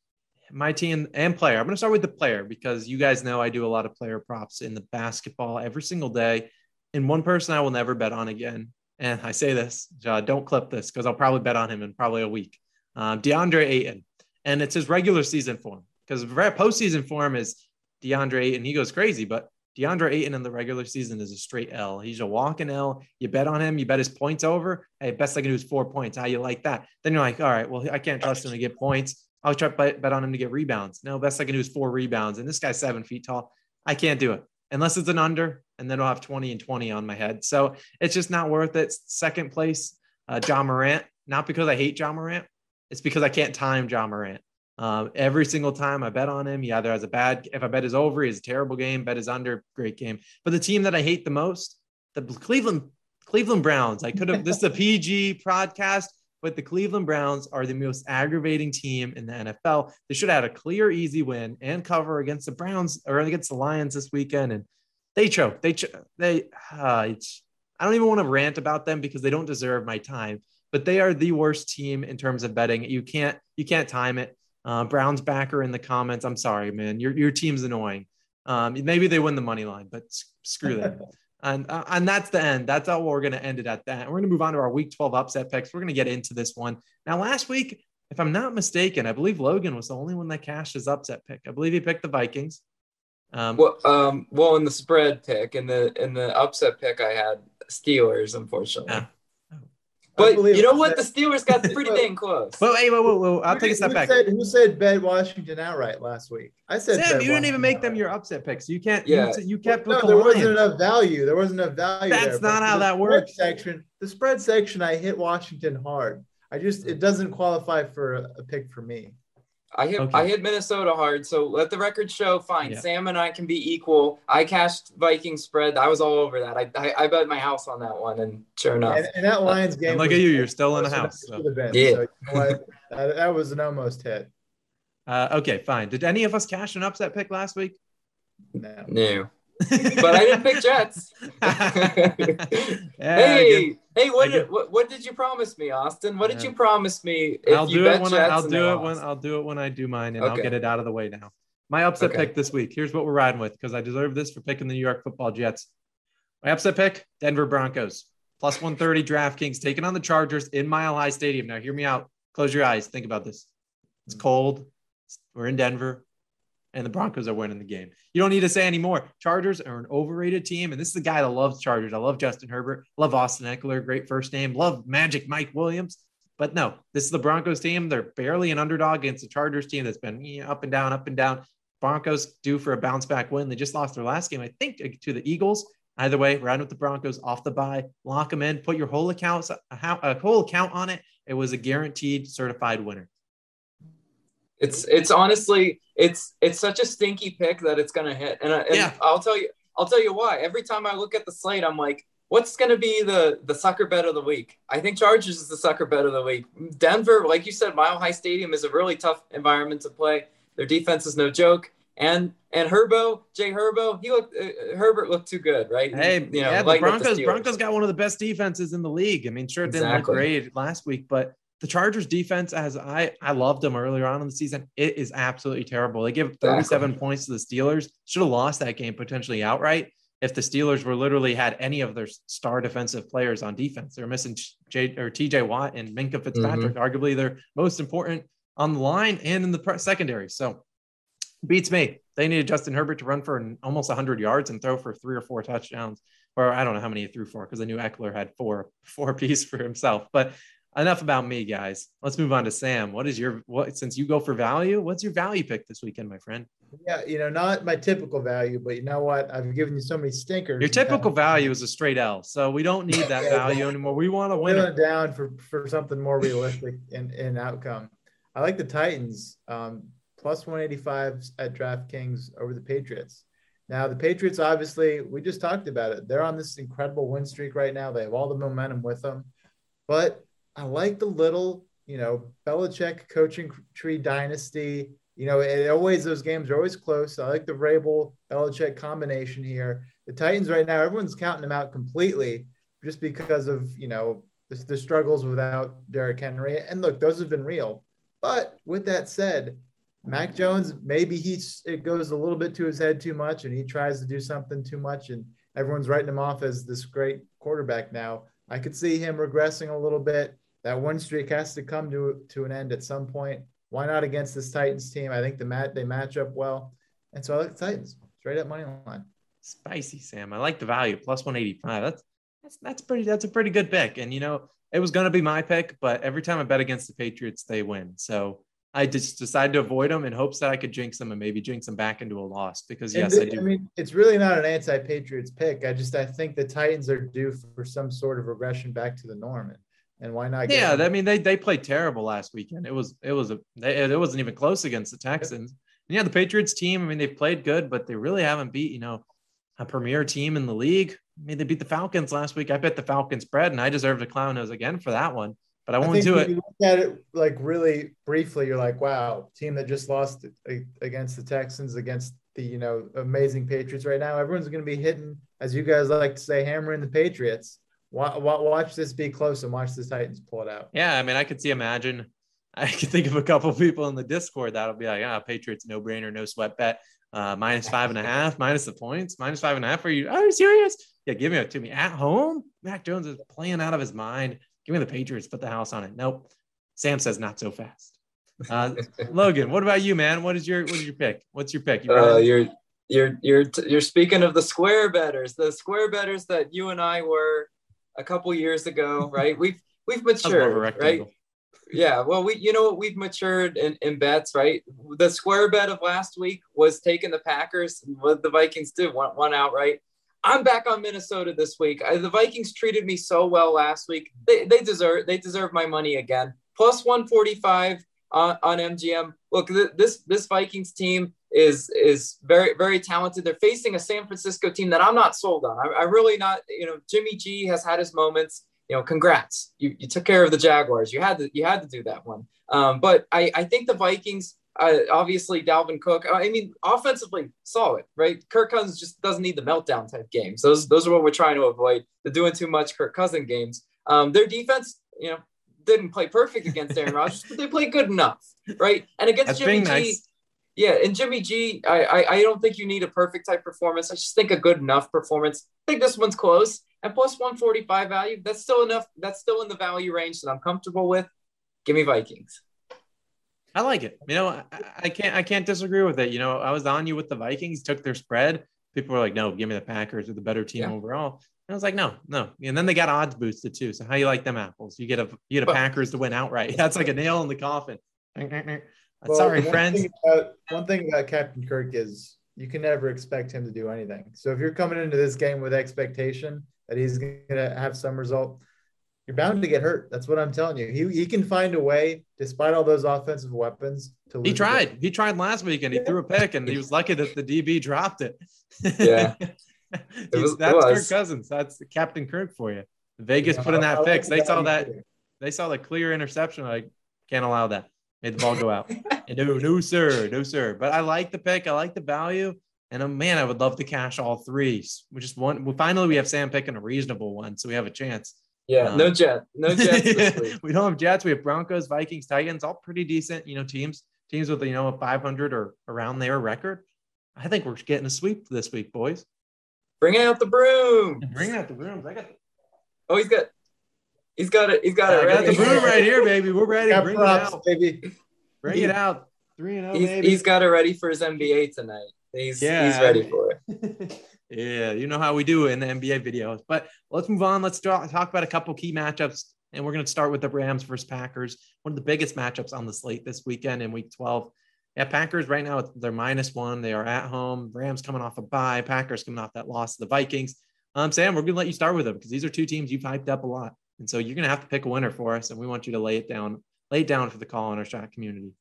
Speaker 1: my team and player. I'm going to start with the player because you guys know I do a lot of player props in the basketball every single day and one person I will never bet on again. And I say this, uh, don't clip this because I'll probably bet on him in probably a week. Um, DeAndre Ayton, and it's his regular season form because postseason form is DeAndre Ayton. He goes crazy, but DeAndre Ayton in the regular season is a straight L. He's a walking L. You bet on him, you bet his points over. Hey, best I can do is four points. How you like that? Then you're like, all right, well, I can't trust him to get points. I'll try to bet, bet on him to get rebounds. No, best I can do is four rebounds. And this guy's seven feet tall. I can't do it unless it's an under, and then I'll have 20 and 20 on my head. So it's just not worth it. Second place, uh, Ja Morant. Not because I hate Ja Morant, it's because I can't time Ja Morant. Um, every single time I bet on him, he either has a bad, if I bet is over, he has a terrible game, bet is under, great game. But the team that I hate the most, the Cleveland Cleveland Browns. I could have, this is a PG podcast, but the Cleveland Browns are the most aggravating team in the NFL. They should have had a clear, easy win and cover against the Browns or against the Lions this weekend, and they choke. They cho- they. Uh, I don't even want to rant about them because they don't deserve my time. But they are the worst team in terms of betting. You can't you can't time it. Uh, Browns backer in the comments. I'm sorry, man. Your your team's annoying. Um, maybe they win the money line, but screw them. and uh, and that's the end. That's how we're going to end it at that. We're going to move on to our Week 12 upset picks. We're going to get into this one now. Last week, if I'm not mistaken, I believe Logan was the only one that cashed his upset pick. I believe he picked the Vikings.
Speaker 3: Um, well, um, well, in the spread pick, in the in the upset pick, I had Steelers, unfortunately. Yeah. But you know what? The Steelers got pretty dang close.
Speaker 1: Well, hey, whoa, whoa, whoa. I'll take a step
Speaker 2: who
Speaker 1: back.
Speaker 2: Said, who said bet Washington outright last week? I said
Speaker 1: Sam, you didn't even make them your upset picks. You can't. Yeah. You, you kept. No, there
Speaker 2: wasn't enough value. There wasn't enough value.
Speaker 1: That's
Speaker 2: there,
Speaker 1: not how that works.
Speaker 2: Section, the spread section, I hit Washington hard. I just it doesn't qualify for a, a pick for me.
Speaker 3: I hit okay. I hit Minnesota hard, so let the record show. Fine, yeah. Sam and I can be equal. I cashed Viking spread. I was all over that. I I, I bet my house on that one, and sure enough.
Speaker 2: And, and that Lions game.
Speaker 1: And look at you, you're still in the house.
Speaker 3: So. Yeah, so, you
Speaker 2: know that, that, was an almost hit.
Speaker 1: Uh, okay, fine. Did any of us cash an upset pick last week?
Speaker 2: No.
Speaker 3: No but I didn't pick Jets. yeah, hey, hey, what did, what, what did you promise me, Austin? What did you promise me?
Speaker 1: I'll do it when I, will do it when I'll do it when I do mine, and okay. I'll get it out of the way now. My upset okay. pick this week. Here's what we're riding with because I deserve this for picking the New York Football Jets. My upset pick: Denver Broncos plus 130. DraftKings taking on the Chargers in Mile High Stadium. Now, hear me out. Close your eyes. Think about this. It's hmm. cold. We're in Denver and the Broncos are winning the game. You don't need to say anymore. Chargers are an overrated team, and this is the guy that loves Chargers. I love Justin Herbert, love Austin Ekeler, great first name, love Magic Mike Williams. But no, this is the Broncos team. They're barely an underdog against the Chargers team that's been up and down, up and down. Broncos due for a bounce back win. They just lost their last game, I think, to the Eagles. Either way, riding with the Broncos off the bye, lock them in, put your whole account, a whole account on it. It was a guaranteed certified winner.
Speaker 3: It's it's honestly it's it's such a stinky pick that it's gonna hit, and, and yeah. I'll tell you I'll tell you why. Every time I look at the slate, I'm like, what's gonna be the the sucker bet of the week? I think Chargers is the sucker bet of the week. Denver, like you said, Mile High Stadium is a really tough environment to play. Their defense is no joke. And and Herbo, Jay Herbo, he looked uh, Herbert looked too good, right?
Speaker 1: Hey, you know, yeah, the Broncos the Broncos got one of the best defenses in the league. I mean, sure, it didn't exactly. look great last week, but the Chargers defense, as I I loved them earlier on in the season, it is absolutely terrible. They give 37 exactly. points to the Steelers. Should have lost that game potentially outright if the Steelers were literally had any of their star defensive players on defense. They're missing J or TJ Watt and Minkah Fitzpatrick, mm-hmm. arguably their most important on the line and in the secondary. So beats me. They needed Justin Herbert to run for an, almost 100 yards and throw for three or four touchdowns. Or I don't know how many he threw for because I knew Ekeler had four four piece for himself. But enough about me, guys. Let's move on to Sam. What is your what since you go for value? What's your value pick this weekend, my friend?
Speaker 2: Yeah, you know, not my typical value, but you know what? I've given you so many stinkers.
Speaker 1: Your typical value is a straight L, so we don't need that value anymore. We want to win
Speaker 2: it down for for something more realistic in in outcome. I like the Titans um, plus 185 at DraftKings over the Patriots. Now, the Patriots, obviously, we just talked about it. They're on this incredible win streak right now. They have all the momentum with them. But I like the little, you know, Belichick coaching tree dynasty. You know, it always those games are always close. I like the Vrabel Belichick combination here. The Titans right now, everyone's counting them out completely just because of you know the, the struggles without Derrick Henry. And look, those have been real. But with that said, Mac Jones, maybe he's it goes a little bit to his head too much, and he tries to do something too much, and everyone's writing him off as this great quarterback now. I could see him regressing a little bit that one streak has to come to to an end at some point. Why not against this Titans team? I think the mat they match up well, and so I like the Titans straight up money line.
Speaker 1: Spicy, Sam. I like the value plus one eighty five. That's that's that's pretty. That's a pretty good pick. And you know, it was going to be my pick, but every time I bet against the Patriots, they win. So I just decided to avoid them in hopes that I could jinx them and maybe jinx them back into a loss. Because yes, I do.
Speaker 2: I mean, it's really not an anti-Patriots pick. I just I think the Titans are due for some sort of regression back to the norm. And and why not?
Speaker 1: yeah, I mean they they played terrible last weekend. It was it was a it wasn't even close against the Texans. And yeah, the Patriots team. I mean they've played good, but they really haven't beat you know a premier team in the league. I mean they beat the Falcons last week. I bet the Falcons spread, and I deserve to clown nose again for that one. but I won't I do it.
Speaker 2: you look at it like really briefly, you're like, wow, team that just lost against the Texans, against the you know amazing Patriots right now. Everyone's going to be hitting, as you guys like to say, hammering the Patriots. Watch this be close and watch the Titans pull it out.
Speaker 1: Yeah, I mean, I could see imagine. I could think of a couple of people in the Discord that'll be like, ah, Patriots, no brainer, no sweat bet. Uh, minus five and a half, minus the points, minus five and a half. Are you, are you serious? Yeah, give me it to me at home. Mac Jones is playing out of his mind. Give me the Patriots, put the house on it. Nope. Sam says not so fast. Uh, Logan, what about you, man? What is your what is your pick? What's your pick?
Speaker 3: You uh, you're you're you're you're speaking of the square betters, the square betters that you and I were a couple years ago, right? We've we've matured, right? yeah, well, we you know what we've matured in, in bets, right? The square bet of last week was taking the Packers. What the Vikings did one, one outright. I'm back on Minnesota this week. I, the Vikings treated me so well last week. They, they deserve they deserve my money again. Plus 145 on, on MGM. Look, th- this this Vikings team is is very very talented. They're facing a San Francisco team that I'm not sold on. I, I'm really not. You know, Jimmy G has had his moments you know, congrats. You, you took care of the Jaguars. You had to you had to do that one. Um, but I, I think the Vikings, uh, obviously Dalvin Cook. I mean, offensively solid, right? Kirk Cousins just doesn't need the meltdown type games. Those those are what we're trying to avoid. The doing too much Kirk Cousin games. Um, their defense, you know, didn't play perfect against Aaron Rodgers, but they played good enough, right? And against That's Jimmy G, nice. yeah, and Jimmy G, I, I I don't think you need a perfect type performance. I just think a good enough performance. I think this one's close and plus 145 value. That's still enough. That's still in the value range that I'm comfortable with. Give me Vikings.
Speaker 1: I like it. You know, I, I, can't I can't disagree with it. You know, I was on you with the Vikings, took their spread. People were like, no, give me the Packers. They're the better team yeah. overall. And I was like, no, no. And then they got odds boosted too. So how you like them apples? You get a you get a but, Packers to win outright. That's like a nail in the coffin. Uh, well, Sorry,
Speaker 2: one
Speaker 1: friends.
Speaker 2: Thing about, one thing about Captain Kirk is you can never expect him to do anything. So if you're coming into this game with expectation, that he's going to have some result, you're bound to get hurt. That's what I'm telling you. He, he can find a way, despite all those offensive weapons. To lose
Speaker 1: he tried. He tried last week and he threw a pick, and he was lucky that the DB dropped it.
Speaker 3: Yeah,
Speaker 1: it was, that's Kirk Cousins. That's Captain Kirk for you. Vegas put in that fix. They saw that. They saw the clear interception. Like, can't allow that. Made the ball go out. and no, no, sir, no, sir. But I like the pick. I like the value. And uh, man, I would love to cash all three. We just want. Well, finally, we have Sam picking a reasonable one, so we have a chance.
Speaker 3: Yeah, um, no jet, no jets.
Speaker 1: we don't have Jets. We have Broncos, Vikings, Titans, all pretty decent. You know, teams teams with you know a 500 or around their record. I think we're getting a sweep this week, boys.
Speaker 3: Bring out the broom.
Speaker 1: Bring out the brooms. I got. The-
Speaker 3: oh, he's got. He's got it. He's got yeah, it.
Speaker 1: Ready. I got the broom right here, baby. We're ready. Bring props, it out,
Speaker 2: baby.
Speaker 1: Bring it out. Three and
Speaker 3: zero, oh, baby. He's got it ready for his NBA tonight. He's yeah. he's ready for it.
Speaker 1: yeah, you know how we do in the NBA videos. But let's move on. Let's talk, talk about a couple key matchups. And we're going to start with the Rams versus Packers, one of the biggest matchups on the slate this weekend in week 12. Yeah, Packers right now, they're minus one. They are at home. Rams coming off a bye. Packers coming off that loss to the Vikings. Um, Sam, we're going to let you start with them because these are two teams you've hyped up a lot. And so you're going to have to pick a winner for us. And we want you to lay it down, lay it down for the call on our shot community.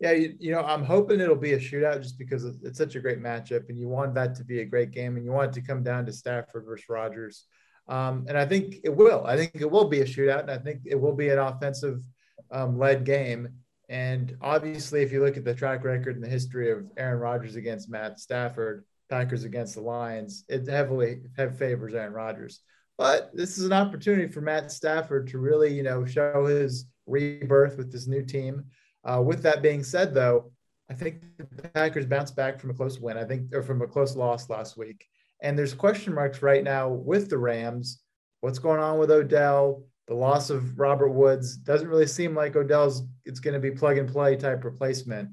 Speaker 2: Yeah, you, you, know, I'm hoping it'll be a shootout just because it's such a great matchup, and you want that to be a great game, and you want it to come down to Stafford versus Rodgers, Um, and I think it will. I think it will be a shootout, and I think it will be an offensive um, led game. And obviously, if you look at the track record and the history of Aaron Rodgers against Matt Stafford, Packers against the Lions, it heavily have favors Aaron Rodgers. But this is an opportunity for Matt Stafford to really, you know, show his rebirth with this new team. Uh, with that being said, though, I think the Packers bounced back from a close win. I think, or from a close loss last week. And there's question marks right now with the Rams. What's going on with Odell? The loss of Robert Woods doesn't really seem like Odell's. It's going to be plug and play type replacement.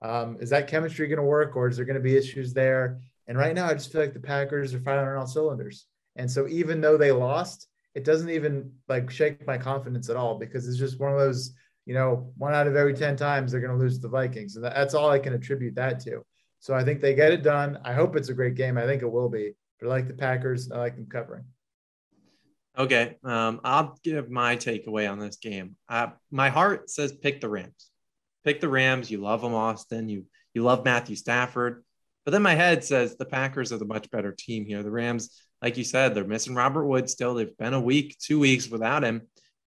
Speaker 2: Um, is that chemistry going to work, or is there going to be issues there? And right now, I just feel like the Packers are firing on all cylinders. And so, even though they lost, it doesn't even like shake my confidence at all because it's just one of those you know, one out of every 10 times they're going to lose to the Vikings. And that's all I can attribute that to. So I think they get it done. I hope it's a great game. I think it will be. But I like the Packers. I like them covering.
Speaker 1: Okay. Um, I'll give my takeaway on this game. My heart says pick the Rams. Pick the Rams. You love them, Austin. You you love Matthew Stafford. But then my head says the Packers are the much better team here. The Rams, like you said, they're missing Robert Woods still. They've been a week, two weeks without him.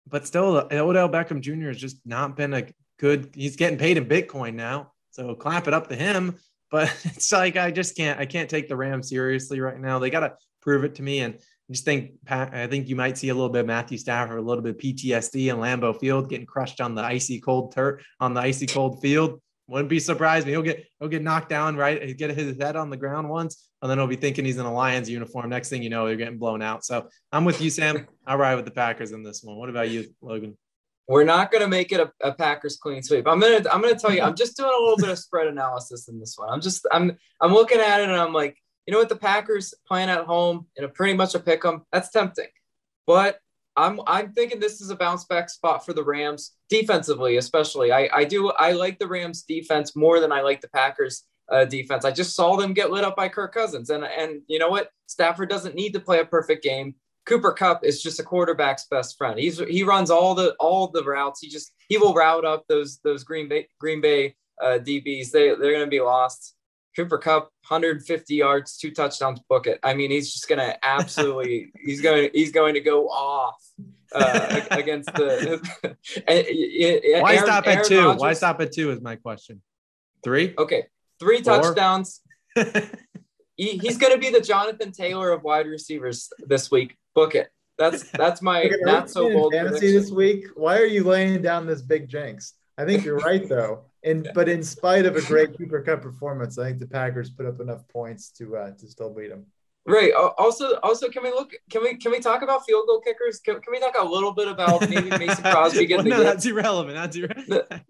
Speaker 1: but still, Odell Beckham Jr. has just not been a good. He's getting paid in Bitcoin now, so clap it up to him. But it's like I just can't. I can't take the Rams seriously right now. They got to prove it to me. And I just think I think you might see a little bit of Matthew Stafford, a little bit of PTSD in Lambeau Field, getting crushed on the icy cold turf on the icy cold field. Wouldn't be surprised me. He'll get he'll get knocked down, right? He'll get his head on the ground once, and then he'll be thinking he's in a Lions uniform. Next thing you know, they're getting blown out. So I'm with you, Sam. I'll ride with the Packers in this one. What about you, Logan?
Speaker 3: We're not going to make it a, a, Packers clean sweep. I'm gonna I'm gonna tell you. I'm just doing a little bit of spread analysis in this one. I'm just I'm I'm looking at it and I'm like, you know what? The Packers playing at home in a pretty much a pick 'em. That's tempting, but I'm I'm thinking this is a bounce back spot for the Rams defensively, especially. I I do I like the Rams defense more than I like the Packers uh, defense. I just saw them get lit up by Kirk Cousins, and and you know what? Stafford doesn't need to play a perfect game. Cooper Kupp is just a quarterback's best friend. He's he runs all the all the routes. He just he will route up those those Green Bay Green Bay uh, DBs. They they're going to be lost. Cooper Kupp, 150 yards, two touchdowns, book it. I mean, he's just going to absolutely he's going he's going to go off uh, against the.
Speaker 1: Why Aaron, stop at Aaron two? Rodgers. Why stop at two? Is my question. Three.
Speaker 3: Okay, three Four? touchdowns. he, he's going to be the Jonathan Taylor of wide receivers this week. Book it. That's that's my not so bold
Speaker 2: fantasy prediction. this week. Why are you laying down this big jinx? I think you're right though. And but in spite of a great Cooper Kupp performance, I think the Packers put up enough points to uh, to still beat them.
Speaker 3: Right. Also, also, can we look? Can we can we talk about field goal kickers? Can, can we talk a little bit about maybe Mason Crosby getting
Speaker 1: well, no, that's irrelevant. That's irrelevant.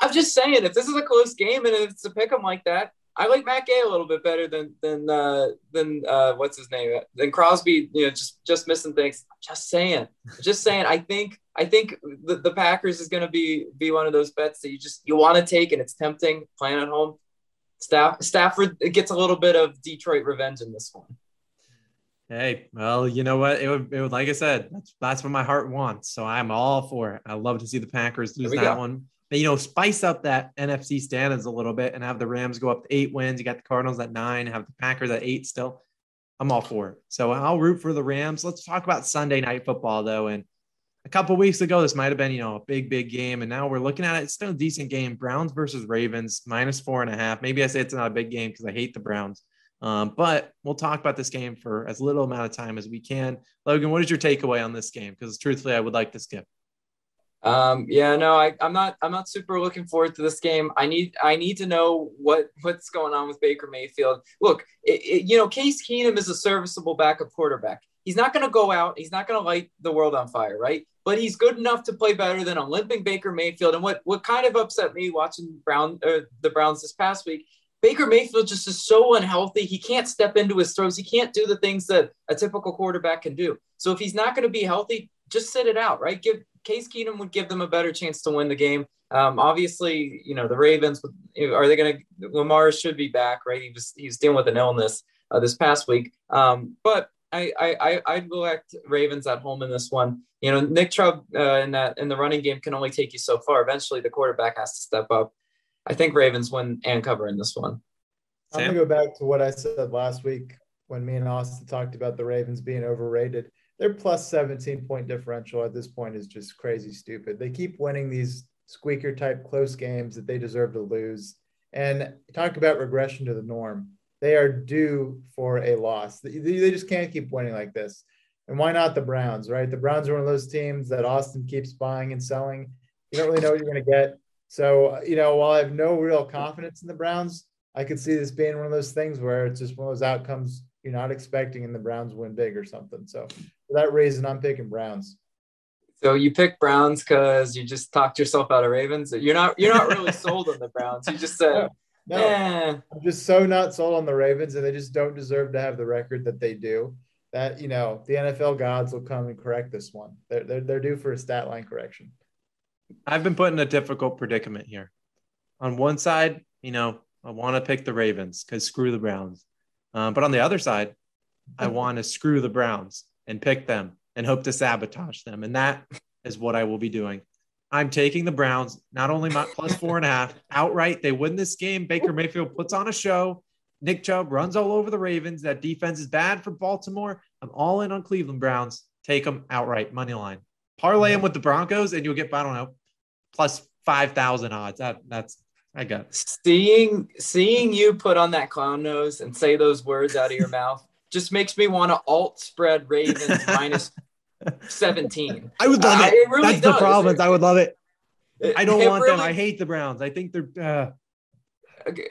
Speaker 3: I'm just saying, if this is a close game and if it's a pick 'em like that, I like Matt Gay a little bit better than than uh, than uh, what's his name than Crosby. You know, just just missing things. Just saying, just saying. I think I think the, the Packers is going to be be one of those bets that you just you want to take and it's tempting playing at home. Staff Stafford gets a little bit of Detroit revenge in this one.
Speaker 1: Hey, well, you know what? It would, it would, like I said, that's that's what my heart wants. So I'm all for it. I love to see the Packers lose that go. one. But, you know, spice up that NFC standings a little bit and have the Rams go up to eight wins. You got the Cardinals at nine, have the Packers at eight still. I'm all for it. So I'll root for the Rams. Let's talk about Sunday night football though. And a couple weeks ago, this might have been, you know, a big, big game. And now we're looking at it. It's still a decent game. Browns versus Ravens, minus four and a half. Maybe I say it's not a big game because I hate the Browns. Um, but we'll talk about this game for as little amount of time as we can. Logan, what is your takeaway on this game? Because truthfully, I would like to skip.
Speaker 3: Um, yeah, no, I, I'm not. I'm not super looking forward to this game. I need. I need to know what what's going on with Baker Mayfield. Look, it, it, you know, Case Keenum is a serviceable backup quarterback. He's not going to go out. He's not going to light the world on fire, right? But he's good enough to play better than a limping Baker Mayfield. And what what kind of upset me watching Brown uh, the Browns this past week Baker Mayfield just is so unhealthy. He can't step into his throws. He can't do the things that a typical quarterback can do. So if he's not going to be healthy, just sit it out, right? Give Case Keenum would give them a better chance to win the game. Um, obviously, you know the Ravens. Are they going to? Lamar should be back, right? He was he's dealing with an illness uh, this past week. Um, but I I I'd go elect Ravens at home in this one. You know, Nick Chubb uh, in that in the running game can only take you so far. Eventually, the quarterback has to step up. I think Ravens win and cover in this one.
Speaker 2: I'm gonna go back to what I said last week when me and Austin talked about the Ravens being overrated. Their plus 17 point differential at this point is just crazy stupid. They keep winning these squeaker type close games that they deserve to lose. And talk about regression to the norm. They are due for a loss. They they just can't keep winning like this. And why not the Browns, right? The Browns are one of those teams that Austin keeps buying and selling. You don't really know what you're going to get. So, you know, while I have no real confidence in the Browns, I could see this being one of those things where it's just one of those outcomes you're not expecting and the Browns win big or something. So, for that reason, I'm picking Browns.
Speaker 3: So you pick Browns because you just talked yourself out of Ravens. You're not you're not really sold on the Browns. You just said, no, no. Eh.
Speaker 2: I'm just so not sold on the Ravens, and they just don't deserve to have the record that they do. That you know, the NFL gods will come and correct this one. They're they're, they're due for a stat line correction.
Speaker 1: I've been put in a difficult predicament here. On one side, you know, I want to pick the Ravens because screw the Browns. Um, but on the other side, I want to screw the Browns and pick them and hope to sabotage them. And that is what I will be doing. I'm taking the Browns, not only my plus four and a half outright. They win this game. Baker Mayfield puts on a show. Nick Chubb runs all over the Ravens. That defense is bad for Baltimore. I'm all in on Cleveland Browns. Take them outright, money line parlay them with the Broncos, and you'll get I don't know plus five thousand odds. That that's I got
Speaker 3: seeing seeing you put on that clown nose and say those words out of your mouth just makes me want to alt spread Ravens minus 17.
Speaker 1: I would love it. Uh, it really That's does. the problem. I would love it. I don't want really, them. I hate the Browns. I think they're. Uh...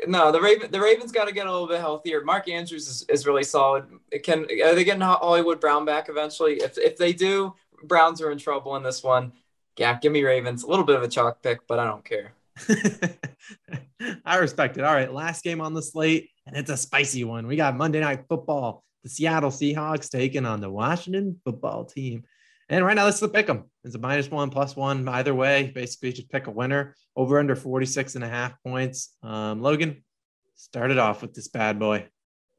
Speaker 3: No, the Raven, the Ravens got to get a little bit healthier. Mark Andrews is, is really solid. It can are they getting Hollywood Brown back eventually? If if they do, Browns are in trouble in this one. Yeah, give me Ravens. A little bit of a chalk pick, but I don't care.
Speaker 1: I respect it. All right, last game on the slate, and it's a spicy one. We got Monday Night Football. The Seattle Seahawks taking on the Washington Football Team. And right now, let's pick them. It's a minus one, plus one, either way. Basically, just pick a winner. Over under 46 and a half points. Um, Logan, started off with this bad boy.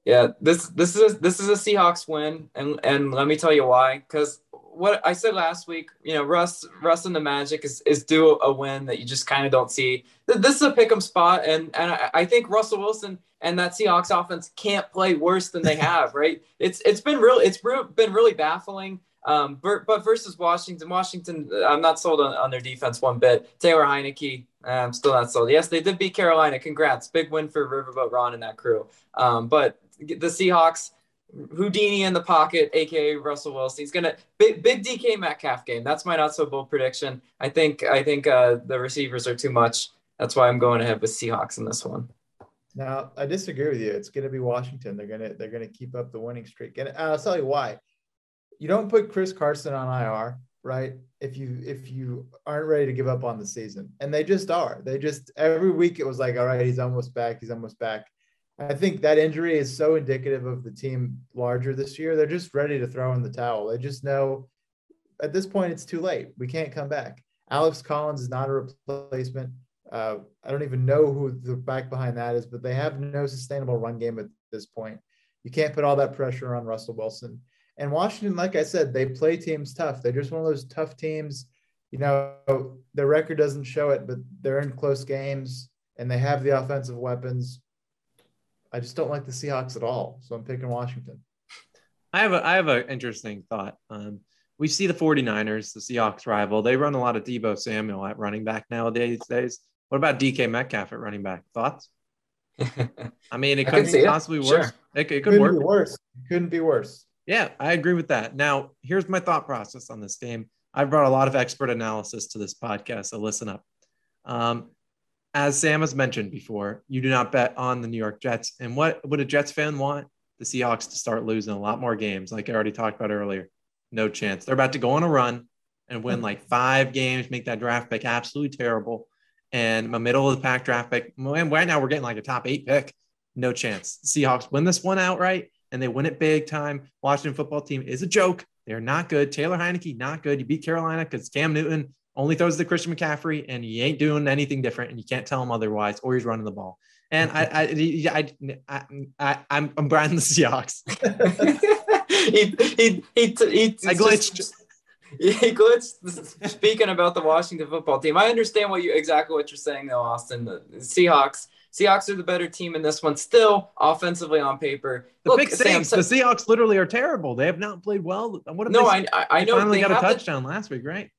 Speaker 3: Yeah, this this is a, this is a Seahawks win, and and let me tell you why. Because what I said last week, you know, Russ Russ and the Magic is is due a win that you just kind of don't see. This is a pick 'em spot, and and I, I think Russell Wilson and that Seahawks offense can't play worse than they have. right? It's it's been real. It's been really baffling. Um, but, but versus Washington, Washington, I'm not sold on, on their defense one bit. Taylor Heinicke, I'm still not sold. Yes, they did beat Carolina. Congrats. Big win for Riverboat Ron and that crew. Um, but the Seahawks, Houdini in the pocket, aka Russell Wilson. He's gonna big big DK Metcalf game. That's my not so bold prediction. I think I think uh, the receivers are too much. That's why I'm going ahead with Seahawks in this one.
Speaker 2: Now I disagree with you. It's to be Washington. They're gonna they're gonna keep up the winning streak, and I'll tell you why you don't put Chris Carson on IR, right? If you if you aren't ready to give up on the season, and they just are. They just every week it was like, all right, he's almost back. He's almost back. I think that injury is so indicative of the team larger this year. They're just ready to throw in the towel. They just know at this point it's too late. We can't come back. Alex Collins is not a replacement. Uh, I don't even know who the back behind that is, but they have no sustainable run game at this point. You can't put all that pressure on Russell Wilson. And Washington, like I said, they play teams tough. They're just one of those tough teams. You know, their record doesn't show it, but they're in close games and they have the offensive weapons. I just don't like the Seahawks at all. So I'm picking Washington.
Speaker 1: I have a I have an interesting thought. Um, we see the 49ers, the Seahawks rival. They run a lot of Deebo Samuel at running back nowadays. Days. What about DK Metcalf at running back? Thoughts? I mean, it could possibly worse. Sure. It, it, could
Speaker 2: Couldn't
Speaker 1: work.
Speaker 2: Be worse. It couldn't be worse.
Speaker 1: Yeah, I agree with that. Now, here's my thought process on this game. I've brought a lot of expert analysis to this podcast, so listen up. Um, as Sam has mentioned before, you do not bet on the New York Jets. And what would a Jets fan want? The Seahawks to start losing a lot more games, like I already talked about earlier. No chance. They're about to go on a run and win mm-hmm. like five games, make that draft pick absolutely terrible. And a middle of the pack draft pick. And right now we're getting like a top eight pick. No chance. Seahawks win this one outright and they win it big time. Washington football team is a joke. They're not good. Taylor Heinicke, not good. You beat Carolina because Cam Newton only throws to Christian McCaffrey, and he ain't doing anything different, and you can't tell him otherwise, or he's running the ball. And I, I, I, I, I I'm, I'm Brian the Seahawks.
Speaker 3: he, he, he, he,
Speaker 1: I glitched.
Speaker 3: He glitched. Speaking about the Washington football team, I understand what you exactly what you're saying, though, Austin. The Seahawks Seahawks are the better team in this one, still offensively on paper.
Speaker 1: The Look, big thing, the Seahawks literally are terrible. They have not played well. What
Speaker 3: no, they, I, I, I know.
Speaker 1: They finally got a touchdown the, last week, right?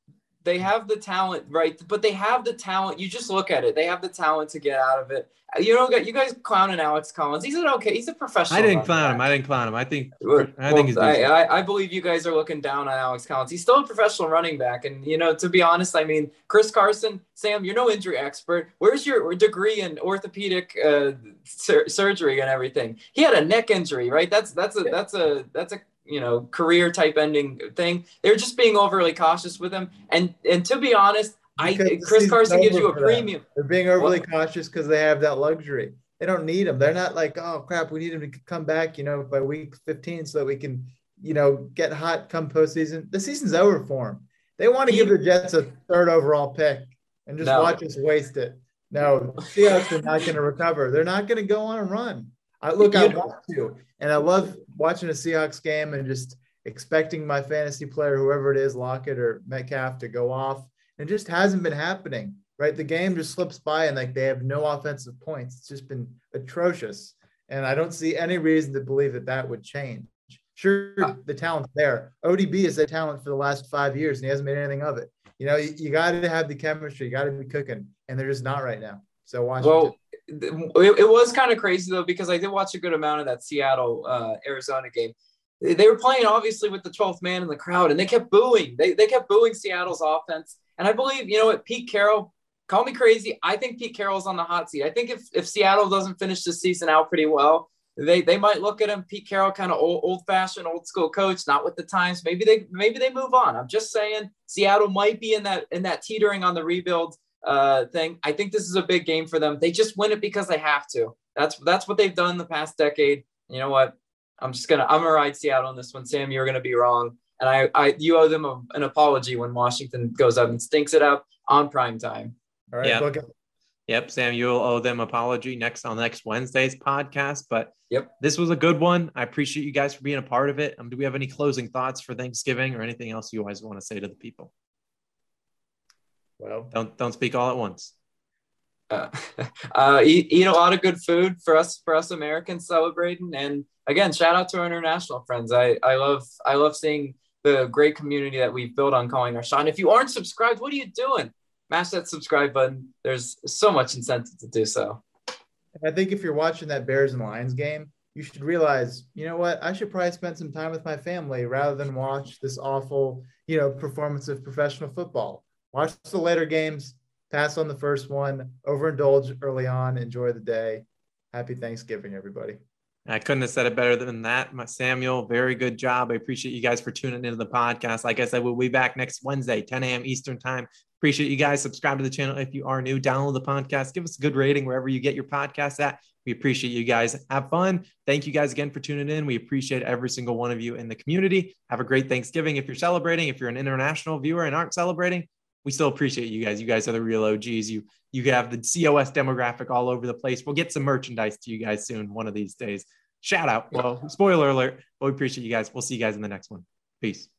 Speaker 3: They have the talent, right? But they have the talent. You just look at it. They have the talent to get out of it. You know, you guys clowning Alex Collins. He's an okay. He's a professional.
Speaker 1: I didn't clown him. I didn't clown him. I think.
Speaker 3: I think he's. I, I, believe you guys are looking down on Alex Collins. He's still a professional running back, and you know, to be honest, I mean, Chris Carson, Sam, you're no injury expert. Where's your degree in orthopedic uh, sur- surgery and everything? He had a neck injury, right? That's that's a that's a that's a you know career type ending thing. They're just being overly cautious with him. And and to be honest, because I Chris Carson gives you a premium.
Speaker 2: They're being overly what? cautious because they have that luxury. They don't need him. They're not like, oh crap, we need him to come back, you know, by week 15 so that we can, you know, get hot come postseason. The season's over for him. They want to give the Jets a third overall pick and just no. watch us waste it. No, the Seahawks are not going to recover. They're not going to go on a run. I look, I want to, and I love watching a Seahawks game and just expecting my fantasy player, whoever it is, Lockett or Metcalf, to go off. It just hasn't been happening, right? The game just slips by and like they have no offensive points. It's just been atrocious, and I don't see any reason to believe that that would change. Sure, the talent's there. ODB is a talent for the last five years, and he hasn't made anything of it. You know, you, you got to have the chemistry. You got to be cooking, and they're just not right now. So Washington.
Speaker 3: Well, it, it was kind of crazy though because I did watch a good amount of that Seattle uh, Arizona game. They were playing obviously with the 12th man in the crowd, and they kept booing. They they kept booing Seattle's offense. And I believe you know what Pete Carroll. Call me crazy. I think Pete Carroll's on the hot seat. I think if, if Seattle doesn't finish the season out pretty well, they they might look at him. Pete Carroll, kind of old, old fashioned, old school coach, not with the times. Maybe they maybe they move on. I'm just saying Seattle might be in that in that teetering on the rebuild uh, thing. I think this is a big game for them. They just win it because they have to. That's that's what they've done the past decade. You know what? I'm just gonna I'm gonna ride Seattle on this one. Sam, you're gonna be wrong, and I, I you owe them a, an apology when Washington goes up and stinks it up on prime time.
Speaker 2: All right, yeah.
Speaker 1: Yep, Sam, you'll owe them apology next on next Wednesday's podcast. But
Speaker 3: yep,
Speaker 1: this was a good one. I appreciate you guys for being a part of it. Um, do we have any closing thoughts for Thanksgiving or anything else you guys want to say to the people?
Speaker 2: Well,
Speaker 1: don't don't speak all at once.
Speaker 3: Uh, uh, eat, eat a lot of good food for us for us Americans celebrating, and again, shout out to our international friends. I I love I love seeing the great community that we've built on calling our shot. And if you aren't subscribed, what are you doing? mash that subscribe button. There's so much incentive to do so.
Speaker 2: I think if you're watching that Bears and Lions game, you should realize, you know what, I should probably spend some time with my family rather than watch this awful, you know, performance of professional football. Watch the later games, pass on the first one, overindulge early on, enjoy the day. Happy Thanksgiving, everybody.
Speaker 1: I couldn't have said it better than that. Samuel, very good job. I appreciate you guys for tuning into the podcast. Like I said, we'll be back next Wednesday, 10 a.m. Eastern time. Appreciate you guys. Subscribe to the channel if you are new. Download the podcast. Give us a good rating wherever you get your podcast at. We appreciate you guys. Have fun. Thank you guys again for tuning in. We appreciate every single one of you in the community. Have a great Thanksgiving. If you're celebrating, if you're an international viewer and aren't celebrating, we still appreciate you guys. You guys are the real OGs. You you have the COS demographic all over the place. We'll get some merchandise to you guys soon, one of these days. Shout out. Well, spoiler alert. But we appreciate you guys. We'll see you guys in the next one. Peace.